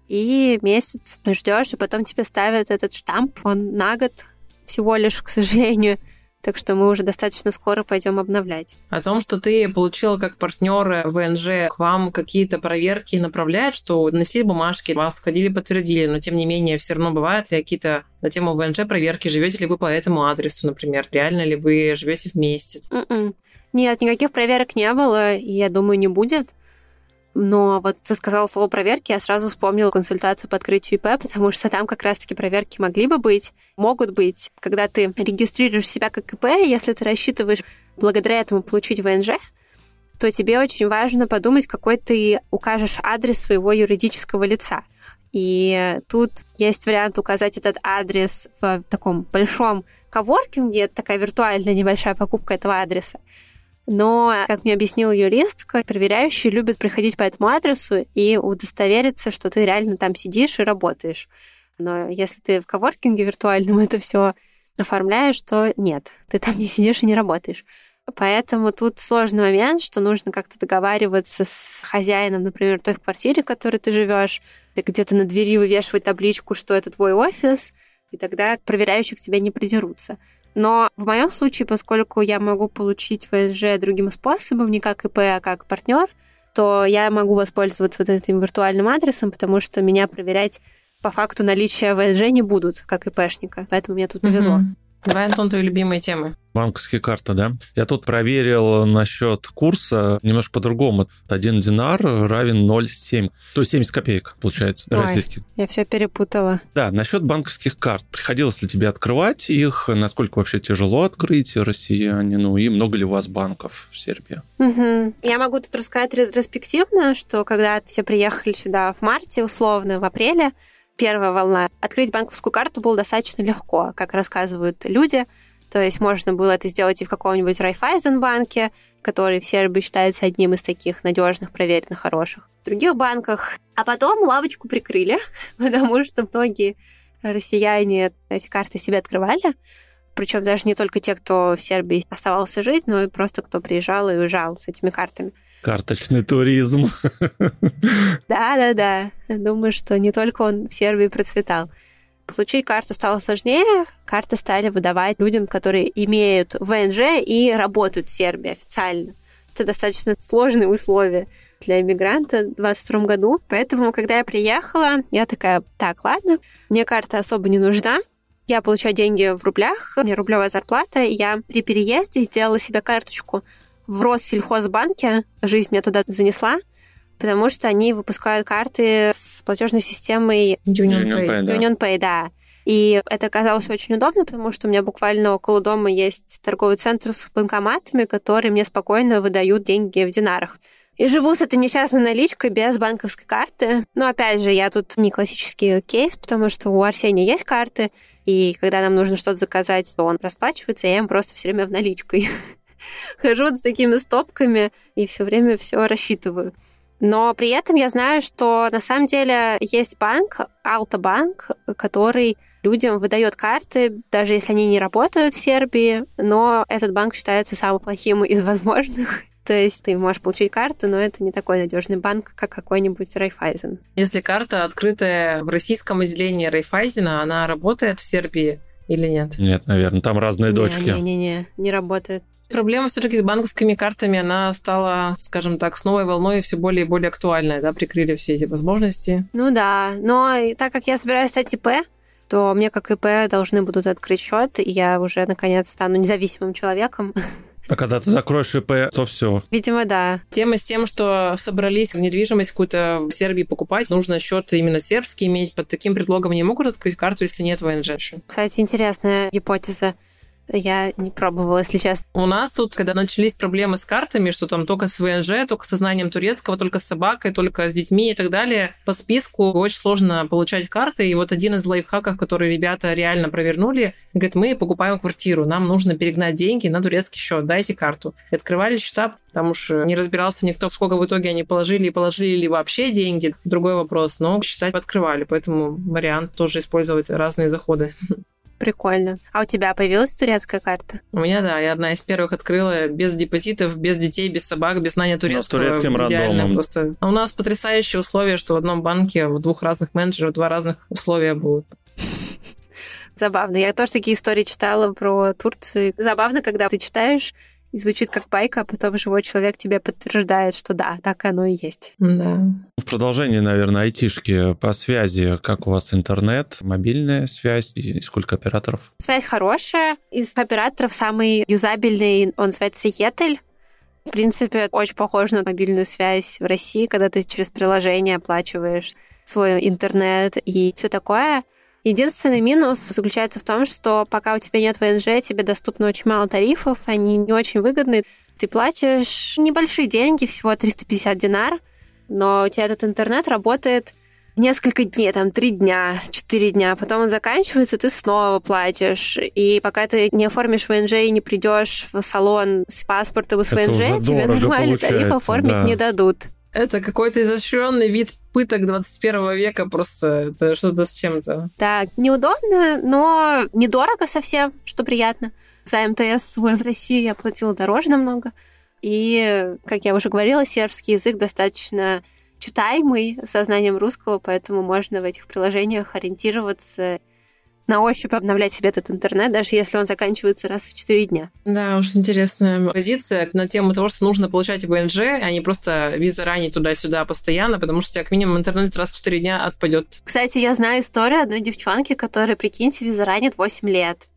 и месяц ждешь, и потом тебе ставят этот штамп, он на год всего лишь, к сожалению. Так что мы уже достаточно скоро пойдем обновлять. О том, что ты получила как партнер ВНЖ, к вам какие-то проверки направляют, что носили бумажки, вас ходили, подтвердили, но тем не менее все равно бывают ли какие-то на тему ВНЖ проверки, живете ли вы по этому адресу, например, реально ли вы живете вместе? М-м. Нет, никаких проверок не было, и я думаю, не будет. Но вот ты сказал слово проверки, я сразу вспомнила консультацию по открытию ИП, потому что там как раз-таки проверки могли бы быть, могут быть. Когда ты регистрируешь себя как ИП, если ты рассчитываешь благодаря этому получить ВНЖ, то тебе очень важно подумать, какой ты укажешь адрес своего юридического лица. И тут есть вариант указать этот адрес в таком большом коворкинге, это такая виртуальная небольшая покупка этого адреса. Но, как мне объяснил юрист, проверяющие любят приходить по этому адресу и удостовериться, что ты реально там сидишь и работаешь. Но если ты в коворкинге виртуальном это все оформляешь, то нет, ты там не сидишь и не работаешь. Поэтому тут сложный момент, что нужно как-то договариваться с хозяином, например, той квартире, в которой ты живешь, где-то на двери вывешивать табличку, что это твой офис, и тогда проверяющих тебя не придерутся. Но в моем случае, поскольку я могу получить ВСЖ другим способом, не как ИП, а как партнер, то я могу воспользоваться вот этим виртуальным адресом, потому что меня проверять по факту наличия ВСЖ не будут, как ИПшника. Поэтому мне тут повезло. Мгм. Давай, Антон, твои любимые темы. Банковские карты, да? Я тут проверил насчет курса немножко по-другому. Один динар равен 0,7. То есть 70 копеек, получается, Ой. российских. Я все перепутала. Да, насчет банковских карт. Приходилось ли тебе открывать их? Насколько вообще тяжело открыть россияне? Ну и много ли у вас банков в Сербии? Мгм. Я могу тут рассказать ретроспективно, что когда все приехали сюда в марте, условно, в апреле, первая волна, открыть банковскую карту было достаточно легко, как рассказывают люди. То есть можно было это сделать и в каком-нибудь Райфайзенбанке, который в Сербии считается одним из таких надежных, проверенных, хороших. В других банках. А потом лавочку прикрыли, потому что многие россияне эти карты себе открывали. Причем даже не только те, кто в Сербии оставался жить, но и просто кто приезжал и уезжал с этими картами. Карточный туризм. Да-да-да. Думаю, что не только он в Сербии процветал. Получить карту стало сложнее. Карты стали выдавать людям, которые имеют ВНЖ и работают в Сербии официально. Это достаточно сложные условия для иммигранта в 2022 году. Поэтому, когда я приехала, я такая, так, ладно, мне карта особо не нужна, я получаю деньги в рублях, у меня рублевая зарплата, и я при переезде сделала себе карточку в Россельхозбанке, жизнь меня туда занесла, потому что они выпускают карты с платежной системой Union, Union Pay. Pay, Union Pay, да. И это оказалось очень удобно, потому что у меня буквально около дома есть торговый центр с банкоматами, которые мне спокойно выдают деньги в динарах. И живу с этой несчастной наличкой без банковской карты. Но опять же, я тут не классический кейс, потому что у Арсения есть карты, и когда нам нужно что-то заказать, то он расплачивается, и я им просто все время в наличкой. Хожу с такими стопками и все время все рассчитываю. Но при этом я знаю, что на самом деле есть банк, Алтабанк, который людям выдает карты, даже если они не работают в Сербии, но этот банк считается самым плохим из возможных. То есть ты можешь получить карту, но это не такой надежный банк, как какой-нибудь Райфайзен. Если карта открытая в российском отделении Райфайзена, она работает в Сербии или нет? Нет, наверное, там разные не, дочки. Не-не-не, не работает. Проблема все-таки с банковскими картами, она стала, скажем так, с новой волной все более и более актуальной, да, прикрыли все эти возможности. Ну да, но так как я собираюсь стать ИП, то мне как ИП должны будут открыть счет, и я уже наконец стану независимым человеком. А когда ты закроешь ИП, то все. Видимо, да. Тема с тем, что собрались недвижимость какую-то в Сербии покупать, нужно счет именно сербский иметь. Под таким предлогом не могут открыть карту, если нет ВНЖ. Кстати, интересная гипотеза. Я не пробовала, если честно. У нас тут, когда начались проблемы с картами, что там только с ВНЖ, только со знанием турецкого, только с собакой, только с детьми и так далее, по списку очень сложно получать карты. И вот один из лайфхаков, который ребята реально провернули, говорит, мы покупаем квартиру, нам нужно перегнать деньги на турецкий счет, дайте карту. И открывали счета, потому что не разбирался никто, сколько в итоге они положили и положили ли вообще деньги. Другой вопрос, но считать открывали, поэтому вариант тоже использовать разные заходы. Прикольно. А у тебя появилась турецкая карта? У меня, да. Я одна из первых открыла без депозитов, без детей, без собак, без знания турецкого. Но с турецким рандомом. Просто. А у нас потрясающие условия, что в одном банке у двух разных менеджеров два разных условия будут. Забавно. Я тоже такие истории читала про Турцию. Забавно, когда ты читаешь и звучит как байка, а потом живой человек тебе подтверждает, что да, так оно и есть. Да. В продолжении, наверное, айтишки по связи. Как у вас интернет, мобильная связь и сколько операторов? Связь хорошая. Из операторов самый юзабельный, он называется Yetel. В принципе, очень похож на мобильную связь в России, когда ты через приложение оплачиваешь свой интернет и все такое. Единственный минус заключается в том, что пока у тебя нет ВНЖ, тебе доступно очень мало тарифов, они не очень выгодны. Ты платишь небольшие деньги, всего 350 динар, но у тебя этот интернет работает несколько дней, там, три дня, четыре дня, потом он заканчивается, ты снова платишь. И пока ты не оформишь ВНЖ и не придешь в салон с паспортом и с Это ВНЖ, тебе нормальный тариф оформить да. не дадут. Это какой-то изощренный вид пыток 21 века, просто это что-то с чем-то. Да, неудобно, но недорого совсем, что приятно. За МТС свой в России я платила дороже намного. И, как я уже говорила, сербский язык достаточно читаемый со знанием русского, поэтому можно в этих приложениях ориентироваться на ощупь обновлять себе этот интернет, даже если он заканчивается раз в 4 дня. Да, уж интересная позиция на тему того, что нужно получать ВНЖ, а не просто виза ранее туда-сюда постоянно, потому что у тебя как минимум интернет раз в 4 дня отпадет. Кстати, я знаю историю одной девчонки, которая, прикиньте, виза ранит 8 лет.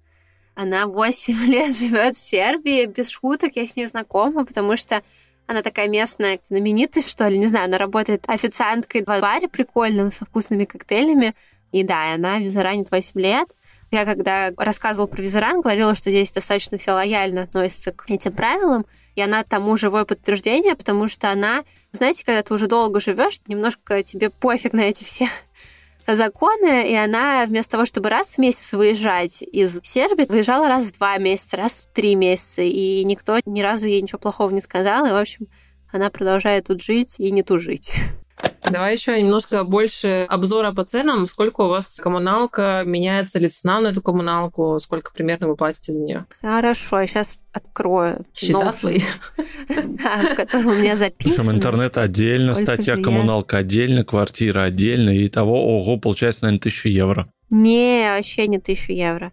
Она 8 лет живет в Сербии, без шуток, я с ней знакома, потому что она такая местная знаменитость, что ли, не знаю, она работает официанткой в баре прикольном, со вкусными коктейлями, и да, она визаранит 8 лет. Я когда рассказывала про визаран, говорила, что здесь достаточно все лояльно относятся к этим правилам, и она тому живое подтверждение, потому что она, знаете, когда ты уже долго живешь, немножко тебе пофиг на эти все законы, и она вместо того, чтобы раз в месяц выезжать из Сербии, выезжала раз в два месяца, раз в три месяца, и никто ни разу ей ничего плохого не сказал, и, в общем, она продолжает тут жить и не тужить. Давай еще немножко больше обзора по ценам. Сколько у вас коммуналка, меняется ли цена на эту коммуналку, сколько примерно вы платите за нее? Хорошо, я сейчас открою. Счета ноут, свои. да, в котором у меня записано. Причем интернет отдельно, статья коммуналка отдельно, квартира отдельно, и того, ого, получается, наверное, 1000 евро. Не, вообще не тысячу евро.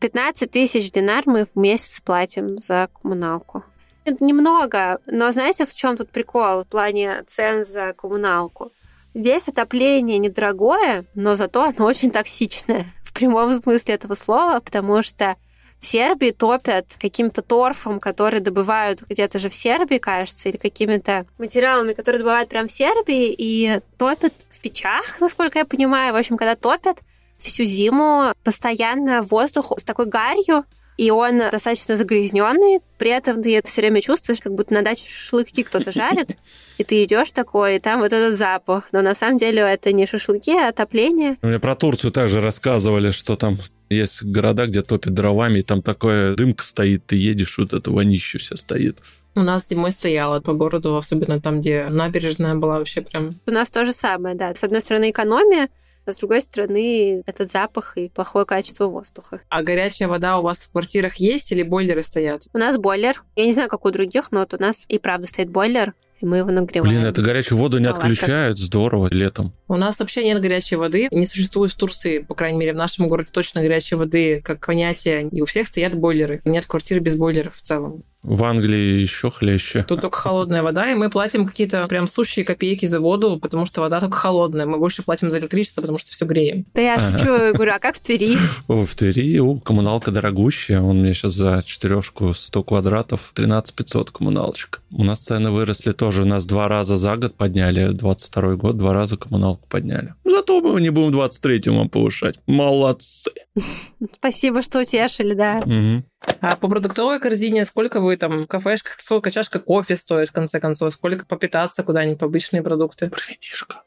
15 тысяч динар мы в месяц платим за коммуналку. Немного, но знаете, в чем тут прикол в плане цен за коммуналку? Здесь отопление недорогое, но зато оно очень токсичное в прямом смысле этого слова, потому что в Сербии топят каким-то торфом, который добывают где-то же в Сербии, кажется, или какими-то материалами, которые добывают прямо в Сербии, и топят в печах, насколько я понимаю. В общем, когда топят, всю зиму постоянно воздух с такой гарью, и он достаточно загрязненный. При этом ты все время чувствуешь, как будто на даче шашлыки кто-то жарит, и ты идешь такой, и там вот этот запах. Но на самом деле это не шашлыки, а отопление. Мне про Турцию также рассказывали, что там есть города, где топят дровами, и там такое дымка стоит, ты едешь, вот это вонище все стоит. У нас зимой стояла по городу, особенно там, где набережная была вообще прям... У нас то же самое, да. С одной стороны экономия, а с другой стороны этот запах и плохое качество воздуха. А горячая вода у вас в квартирах есть или бойлеры стоят? У нас бойлер. Я не знаю, как у других, но вот у нас и правда стоит бойлер, и мы его нагреваем. Блин, это горячую воду не А у вас как? отключают, здорово, летом. У нас вообще нет горячей воды. Не существует в Турции, по крайней мере, в нашем городе точно горячей воды как понятие. И у всех стоят бойлеры. Нет квартиры без бойлеров в целом. В Англии еще хлеще. Тут только холодная вода, и мы платим какие-то прям сущие копейки за воду, потому что вода только холодная. Мы больше платим за электричество, потому что все греем. Да я шучу, я говорю, а как в Твери? О, в Твери о, коммуналка дорогущая. Он мне сейчас за четырешку 100 квадратов 13 500 коммуналочка. У нас цены выросли тоже. У нас два раза за год подняли. 22 год два раза коммуналку подняли. Зато мы не будем в 23-м повышать. Молодцы. Спасибо, что утешили, да. Мгм. А по продуктовой корзине сколько вы там в кафешках, сколько чашка кофе стоит, в конце концов, сколько попитаться куда-нибудь по обычные продукты? Винишко.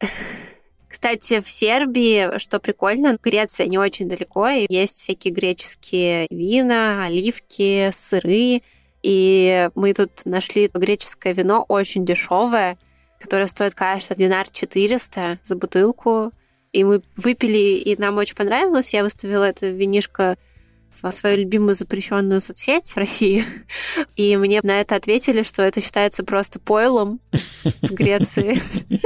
Кстати, в Сербии, что прикольно, Греция не очень далеко, и есть всякие греческие вина, оливки, сыры. И мы тут нашли греческое вино очень дешевое, которое стоит, кажется, динар 400 за бутылку. И мы выпили, и нам очень понравилось. Я выставила это винишко в свою любимую запрещенную соцсеть России. И мне на это ответили, что это считается просто пойлом в Греции.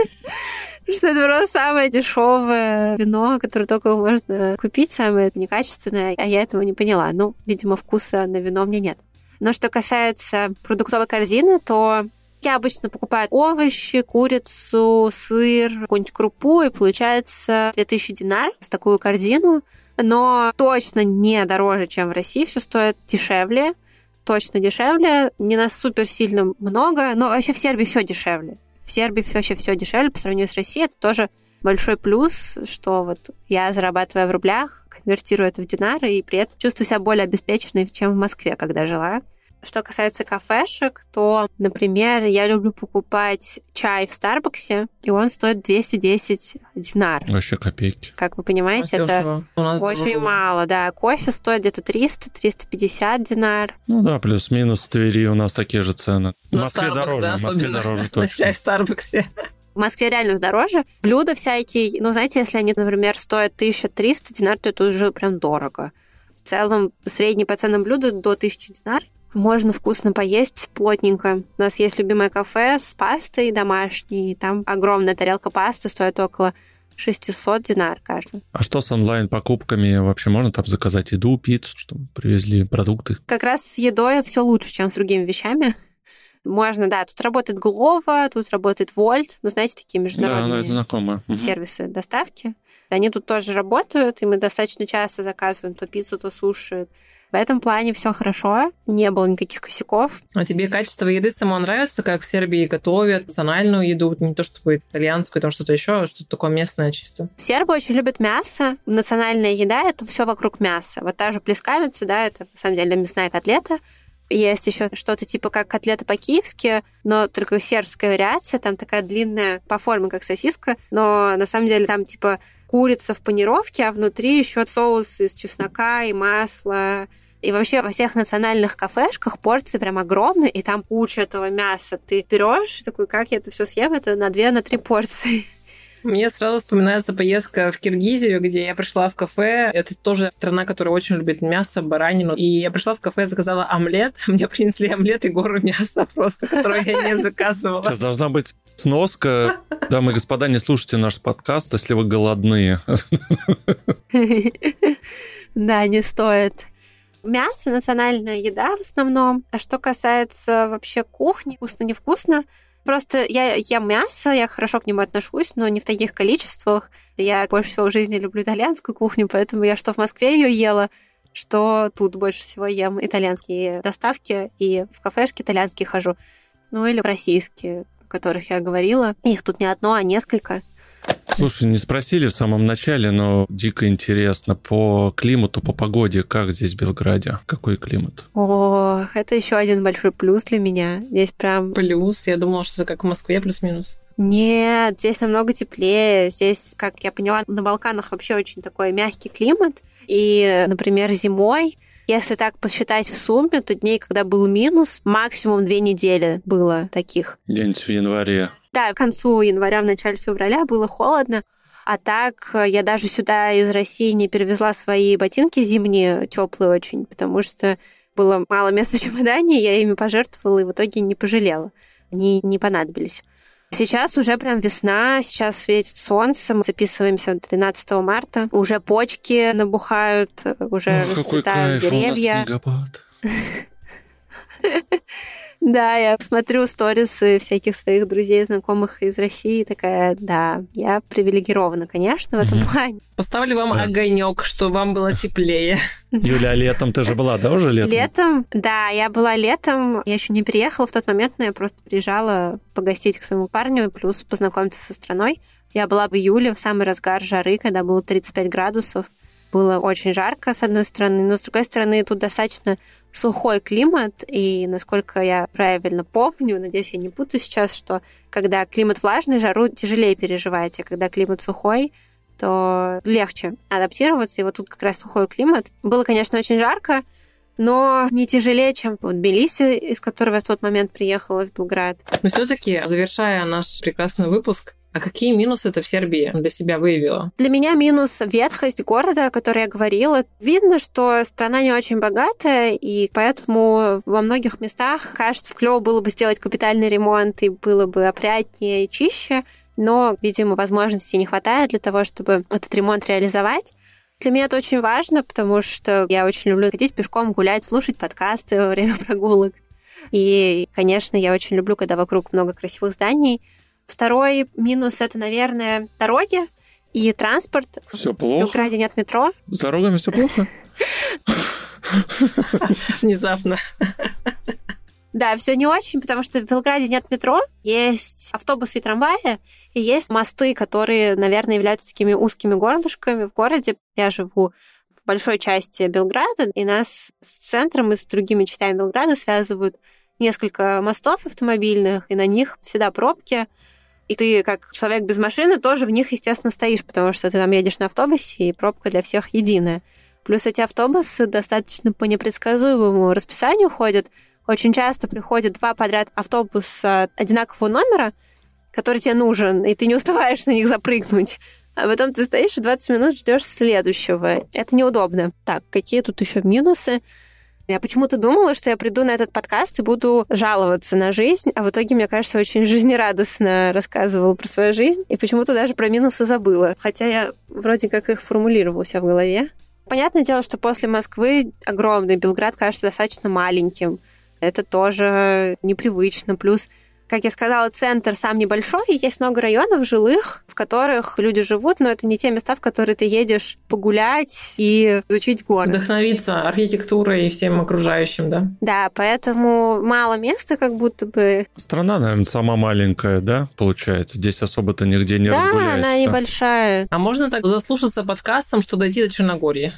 Что это просто самое дешевое вино, которое только можно купить, самое некачественное. А я этого не поняла. Ну, видимо, вкуса на вино меня нет. Но что касается продуктовой корзины, то я обычно покупаю овощи, курицу, сыр, какую-нибудь крупу, и получается 2000 динар с такую корзину. Но точно не дороже, чем в России, все стоит дешевле, точно дешевле, не на супер сильно много, но вообще в Сербии все дешевле. В Сербии вообще все дешевле по сравнению с Россией. Это тоже большой плюс, что вот я зарабатываю в рублях, конвертирую это в динары, и при этом чувствую себя более обеспеченной, чем в Москве, когда жила. Что касается кафешек, то, например, я люблю покупать чай в Старбаксе, и он стоит 210 динар. Вообще копейки. Как вы понимаете, это. У нас очень дорого. мало, да. Кофе стоит где-то 300-350 динар. Ну да, плюс-минус в Твери у нас такие же цены. В На Москве Starbucks, дороже, да, в Москве дороже точно. чай в Старбаксе. В Москве реально дороже. Блюда всякие, ну, знаете, если они, например, стоят 1300 динар, то это уже прям дорого. В целом, средний по ценам блюда до 1000 динар. Можно вкусно поесть, плотненько. У нас есть любимое кафе с пастой домашней. Там огромная тарелка пасты стоит около 600 динар, кажется. А что с онлайн-покупками? Вообще можно там заказать еду, пиццу, чтобы привезли продукты? Как раз с едой все лучше, чем с другими вещами. Можно, да, тут работает Глова, тут работает Вольт, ну, знаете, такие Да, международные. Мгм. сервисы доставки. Они тут тоже работают, и мы достаточно часто заказываем то пиццу, то суши. В этом плане все хорошо, не было никаких косяков. А тебе качество еды само нравится, как в Сербии готовят национальную еду, не то чтобы итальянскую, там что-то еще, а что-то такое местное чисто. Сербы очень любят мясо. Национальная еда это все вокруг мяса. Вот та же плескавица, да, это на самом деле мясная котлета. Есть еще что-то типа как котлета по-киевски, но только сербская вариация, там такая длинная по форме, как сосиска, но на самом деле там типа курица в панировке, а внутри еще соус из чеснока и масла, И вообще во всех национальных кафешках порции прям огромные, и там куча этого мяса. Ты берешь такой, как я это все съем? Это на две, на три порции. Мне сразу вспоминается поездка в Киргизию, где я пришла в кафе. Это тоже страна, которая очень любит мясо, баранину. И я пришла в кафе, заказала омлет. Мне принесли омлет и гору мяса просто, которую я не заказывала. Сейчас должна быть сноска. Дамы и господа, не слушайте наш подкаст, если вы голодные. Да, не стоит. Мясо – национальная еда в основном. А что касается вообще кухни, вкусно-невкусно, Просто я ем мясо, я хорошо к нему отношусь, но не в таких количествах. Я больше всего в жизни люблю итальянскую кухню, поэтому я что в Москве ее ела, что тут больше всего ем итальянские доставки и в кафешки итальянские хожу. Ну или российские, которых я говорила. Их тут не одно, а несколько. Слушай, не спросили в самом начале, но дико интересно. По климату, по погоде, как здесь в Белграде? Какой климат? О, это еще один большой плюс для меня. Здесь прям... Плюс? Я думала, что это как в Москве плюс-минус. Нет, здесь намного теплее. Здесь, как я поняла, на Балканах вообще очень такой мягкий климат. И, например, зимой если так посчитать в сумме, то дней, когда был минус, максимум две недели было таких. Где-нибудь в январе. Да, к концу января, в начале февраля было холодно. А так э, я даже сюда из России не перевезла свои ботинки зимние, теплые очень, потому что было мало места в чемодане, я ими пожертвовала и в итоге не пожалела. Они не понадобились. Сейчас уже прям весна, сейчас светит солнце, мы записываемся 13 марта, уже почки набухают, уже Ох, расцветают деревья. У нас Да, я смотрю сторисы всяких своих друзей, знакомых из России, такая, да, я привилегирована, конечно, в этом плане. Поставлю вам да. огонек, что вам было теплее. Юля, а летом ты же была, да, уже летом? Летом, да, я была летом. Я еще не приехала в тот момент, но я просто приезжала погостить к своему парню, плюс познакомиться со страной. Я была в июле, в самый разгар жары, когда было 35 градусов. Было очень жарко, с одной стороны, но с другой стороны, тут достаточно сухой климат, и насколько я правильно помню, надеюсь, я не путаю сейчас, что когда климат влажный, жару тяжелее переживать, а когда климат сухой, то легче адаптироваться. И вот тут как раз сухой климат. Было, конечно, очень жарко, но не тяжелее, чем в Тбилиси, из которого я в тот момент приехала в Белград. Но все-таки, завершая наш прекрасный выпуск, а какие минусы ты в Сербии для себя выявила? Для меня минус ветхость города, о которой я говорила. Видно, что страна не очень богатая, и поэтому во многих местах, кажется, клево было бы сделать капитальный ремонт, и было бы опрятнее и чище, но, видимо, возможностей не хватает для того, чтобы этот ремонт реализовать. Для меня это очень важно, потому что я очень люблю ходить пешком, гулять, слушать подкасты во время прогулок. И, конечно, я очень люблю, когда вокруг много красивых зданий, Второй минус это, наверное, дороги и транспорт. Все плохо. В Белграде нет метро. С дорогами все плохо. Внезапно. Да, все не очень, потому что в Белграде нет метро, есть автобусы и трамваи, и есть мосты, которые, наверное, являются такими узкими горлышками в городе. Я живу в большой части Белграда, и нас с центром и с другими частями Белграда связывают несколько мостов автомобильных, и на них всегда пробки. И ты, как человек без машины, тоже в них, естественно, стоишь, потому что ты там едешь на автобусе, и пробка для всех единая. Плюс эти автобусы достаточно по непредсказуемому расписанию ходят. Очень часто приходят два подряд автобуса одинакового номера, который тебе нужен, и ты не успеваешь на них запрыгнуть. А потом ты стоишь и 20 минут ждешь следующего. Это неудобно. Так, какие тут еще минусы? Я почему-то думала, что я приду на этот подкаст и буду жаловаться на жизнь, а в итоге, мне кажется, очень жизнерадостно рассказывала про свою жизнь, и почему-то даже про минусы забыла, хотя я вроде как их формулировала себя в голове. Понятное дело, что после Москвы огромный Белград кажется достаточно маленьким. Это тоже непривычно. Плюс как я сказала, центр сам небольшой, и есть много районов жилых, в которых люди живут, но это не те места, в которые ты едешь погулять и изучить город. Вдохновиться архитектурой и всем окружающим, да? Да, поэтому мало места как будто бы. Страна, наверное, сама маленькая, да, получается? Здесь особо-то нигде не да, разгуляешься. Да, она небольшая. А можно так заслушаться подкастом, что дойти до Черногории?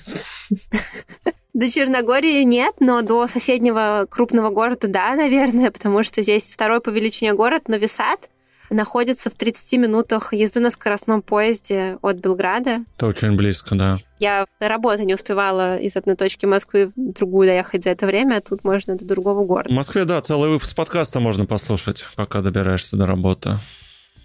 До Черногории нет, но до соседнего крупного города, да, наверное, потому что здесь второй по величине город Новисад, находится в 30 минутах езды на скоростном поезде от Белграда. Это очень близко, да. Я на работу не успевала из одной точки Москвы в другую доехать за это время, а тут можно до другого города. В Москве, да, целый выпуск подкаста можно послушать, пока добираешься до работы.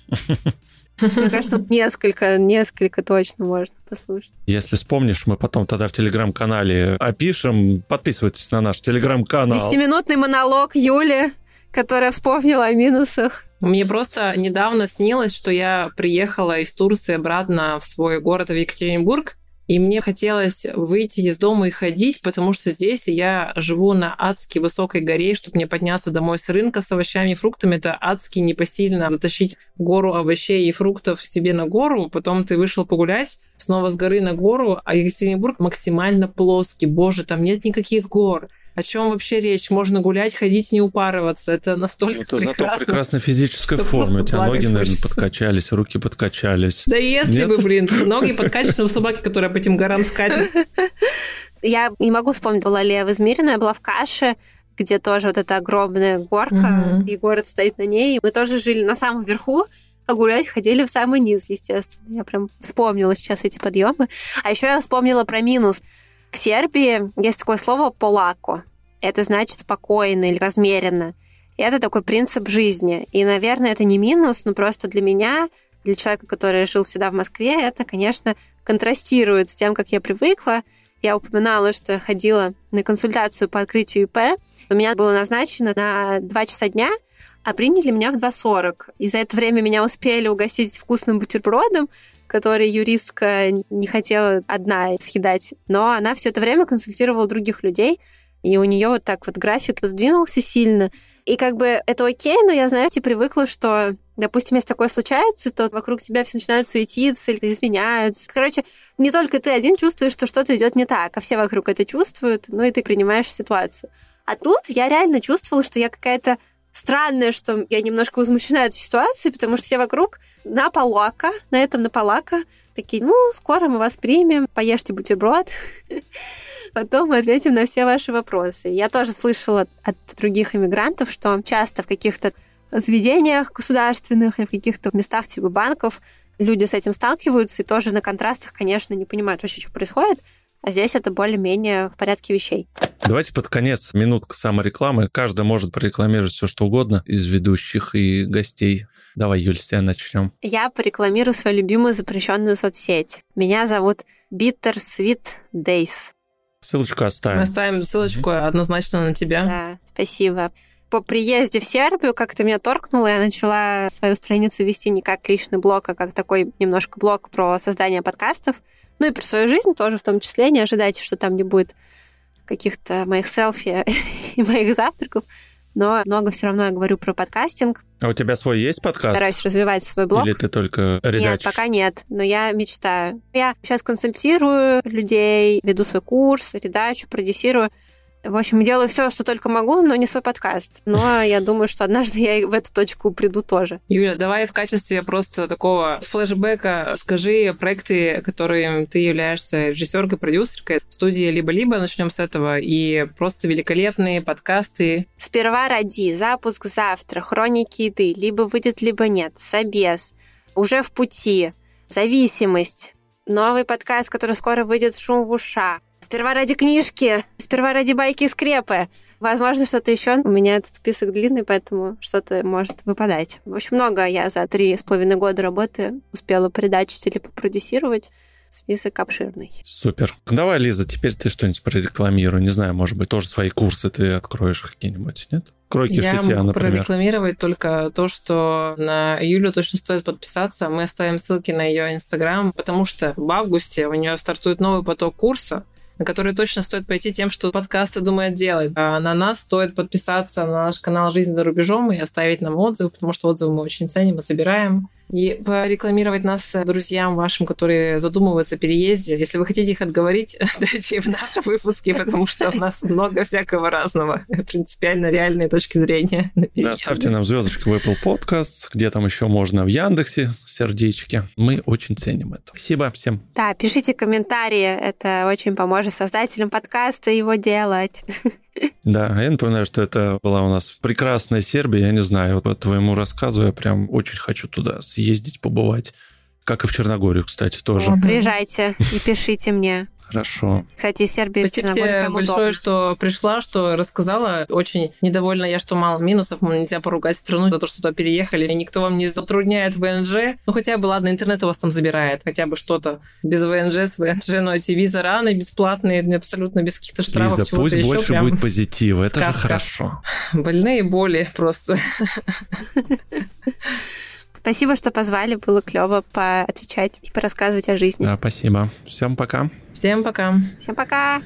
Мне кажется, несколько, несколько точно можно послушать. Если вспомнишь, мы потом тогда в телеграм-канале опишем. Подписывайтесь на наш телеграм-канал. Десятиминутный монолог Юли, которая вспомнила о минусах. Мне просто недавно снилось, что я приехала из Турции обратно в свой город в Екатеринбург, и мне хотелось выйти из дома и ходить, потому что здесь я живу на адски высокой горе, чтобы мне подняться домой с рынка с овощами и фруктами. Это адски непосильно затащить гору овощей и фруктов себе на гору. Потом ты вышел погулять снова с горы на гору, а Екатеринбург максимально плоский. Боже, там нет никаких гор о чем вообще речь? Можно гулять, ходить, не упарываться. Это настолько Это прекрасно. зато прекрасной физической форме. У тебя ноги, наверное, подкачались, руки подкачались. Да если Нет? бы, блин, ноги подкачаны у собаки, которая по этим горам скачет. Я не могу вспомнить, была ли я в Измирино, я была в Каше, где тоже вот эта огромная горка, Мгм. и город стоит на ней. Мы тоже жили на самом верху, а гулять ходили в самый низ, естественно. Я прям вспомнила сейчас эти подъемы. А еще я вспомнила про минус. В Сербии есть такое слово «полако». Это значит спокойно или размеренно. И это такой принцип жизни. И, наверное, это не минус, но просто для меня, для человека, который жил всегда в Москве, это, конечно, контрастирует с тем, как я привыкла. Я упоминала, что я ходила на консультацию по открытию ИП. У меня было назначено на 2 часа дня, а приняли меня в 2.40. И за это время меня успели угостить вкусным бутербродом, который юристка не хотела одна съедать. Но она все это время консультировала других людей, и у нее вот так вот график сдвинулся сильно. И как бы это окей, но я, знаете, привыкла, что, допустим, если такое случается, то вокруг тебя все начинают суетиться или извиняются. Короче, не только ты один чувствуешь, что что-то идет не так, а все вокруг это чувствуют, ну и ты принимаешь ситуацию. А тут я реально чувствовала, что я какая-то странная, что я немножко возмущена этой ситуацией, потому что все вокруг на полака, на этом на полака, такие, ну, скоро мы вас примем, поешьте бутерброд, потом мы ответим на все ваши вопросы. Я тоже слышала от других иммигрантов, что часто в каких-то заведениях государственных и в каких-то местах типа банков люди с этим сталкиваются и тоже на контрастах, конечно, не понимают вообще, что происходит. А здесь это более-менее в порядке вещей. Давайте под конец минутка саморекламы. Каждый может прорекламировать все, что угодно из ведущих и гостей. Давай, Юль, с тебя начнем. Я порекламирую свою любимую запрещенную соцсеть. Меня зовут Bitter Sweet Days. Ссылочку Мы оставим. оставим ссылочку однозначно на тебя. Да, спасибо. По приезде в Сербию как-то меня торкнуло, я начала свою страницу вести не как личный блог, а как такой немножко блог про создание подкастов. Ну и про свою жизнь тоже в том числе. Не ожидайте, что там не будет каких-то моих селфи и моих завтраков. Но много все равно я говорю про подкастинг. А у тебя свой есть подкаст? Стараюсь развивать свой блог. Или ты только Нет, редачишь? пока нет, но я мечтаю. Я сейчас консультирую людей, веду свой курс, редачу, продюсирую. В общем, делаю все, что только могу, но не свой подкаст. Но я думаю, что однажды я и в эту точку приду тоже. Юля, давай в качестве просто такого флешбека скажи проекты, которые ты являешься режиссеркой, продюсеркой студии «Либо-либо». Начнем с этого. И просто великолепные подкасты. Сперва ради, запуск завтра, хроники еды, либо выйдет, либо нет, собес, уже в пути, зависимость, новый подкаст, который скоро выйдет, шум в ушах. Сперва ради книжки, сперва ради байки и скрепы. Возможно, что-то еще. У меня этот список длинный, поэтому что-то может выпадать. В общем, много я за три с половиной года работы успела придачить или попродюсировать. Список обширный. Супер. Давай, Лиза, теперь ты что-нибудь прорекламируй. Не знаю, может быть, тоже свои курсы ты откроешь какие-нибудь, нет? Кройки Я шитья, могу например. прорекламировать только то, что на Юлю точно стоит подписаться. Мы оставим ссылки на ее инстаграм, потому что в августе у нее стартует новый поток курса, на который точно стоит пойти тем, что подкасты думает делать. А на нас стоит подписаться на наш канал «Жизнь за рубежом» и оставить нам отзывы, потому что отзывы мы очень ценим и собираем. И порекламировать нас друзьям вашим, которые задумываются о переезде. Если вы хотите их отговорить, дайте в наши выпуски, потому что у нас много всякого разного. Принципиально реальные точки зрения. на Да, ставьте нам звездочки в Apple Podcasts, где там еще можно в Яндексе, сердечки. Мы очень ценим это. Спасибо всем. Да, пишите комментарии, это очень поможет создателям подкаста его делать. Да, а я напоминаю, что это была у нас прекрасная Сербия. Я не знаю, по твоему рассказу я прям очень хочу туда съездить, побывать. Как и в Черногорию, кстати, тоже. О, приезжайте и пишите мне. Хорошо. Кстати, Сербия Спасибо тебе большое, удобно. что пришла, что рассказала. Очень недовольна я, что мало минусов. Нельзя поругать страну за то, что туда переехали. И никто вам не затрудняет ВНЖ. Ну, хотя бы, ладно, интернет у вас там забирает. Хотя бы что-то. Без ВНЖ, с ВНЖ, но эти виза раны бесплатные, абсолютно без каких-то штрафов. Лиза, пусть еще, больше будет позитива. Это сказка. же хорошо. Больные боли просто. Спасибо, что позвали. Было клево поотвечать и порассказывать о жизни. Да, спасибо. Всем пока. Всем пока. Всем пока.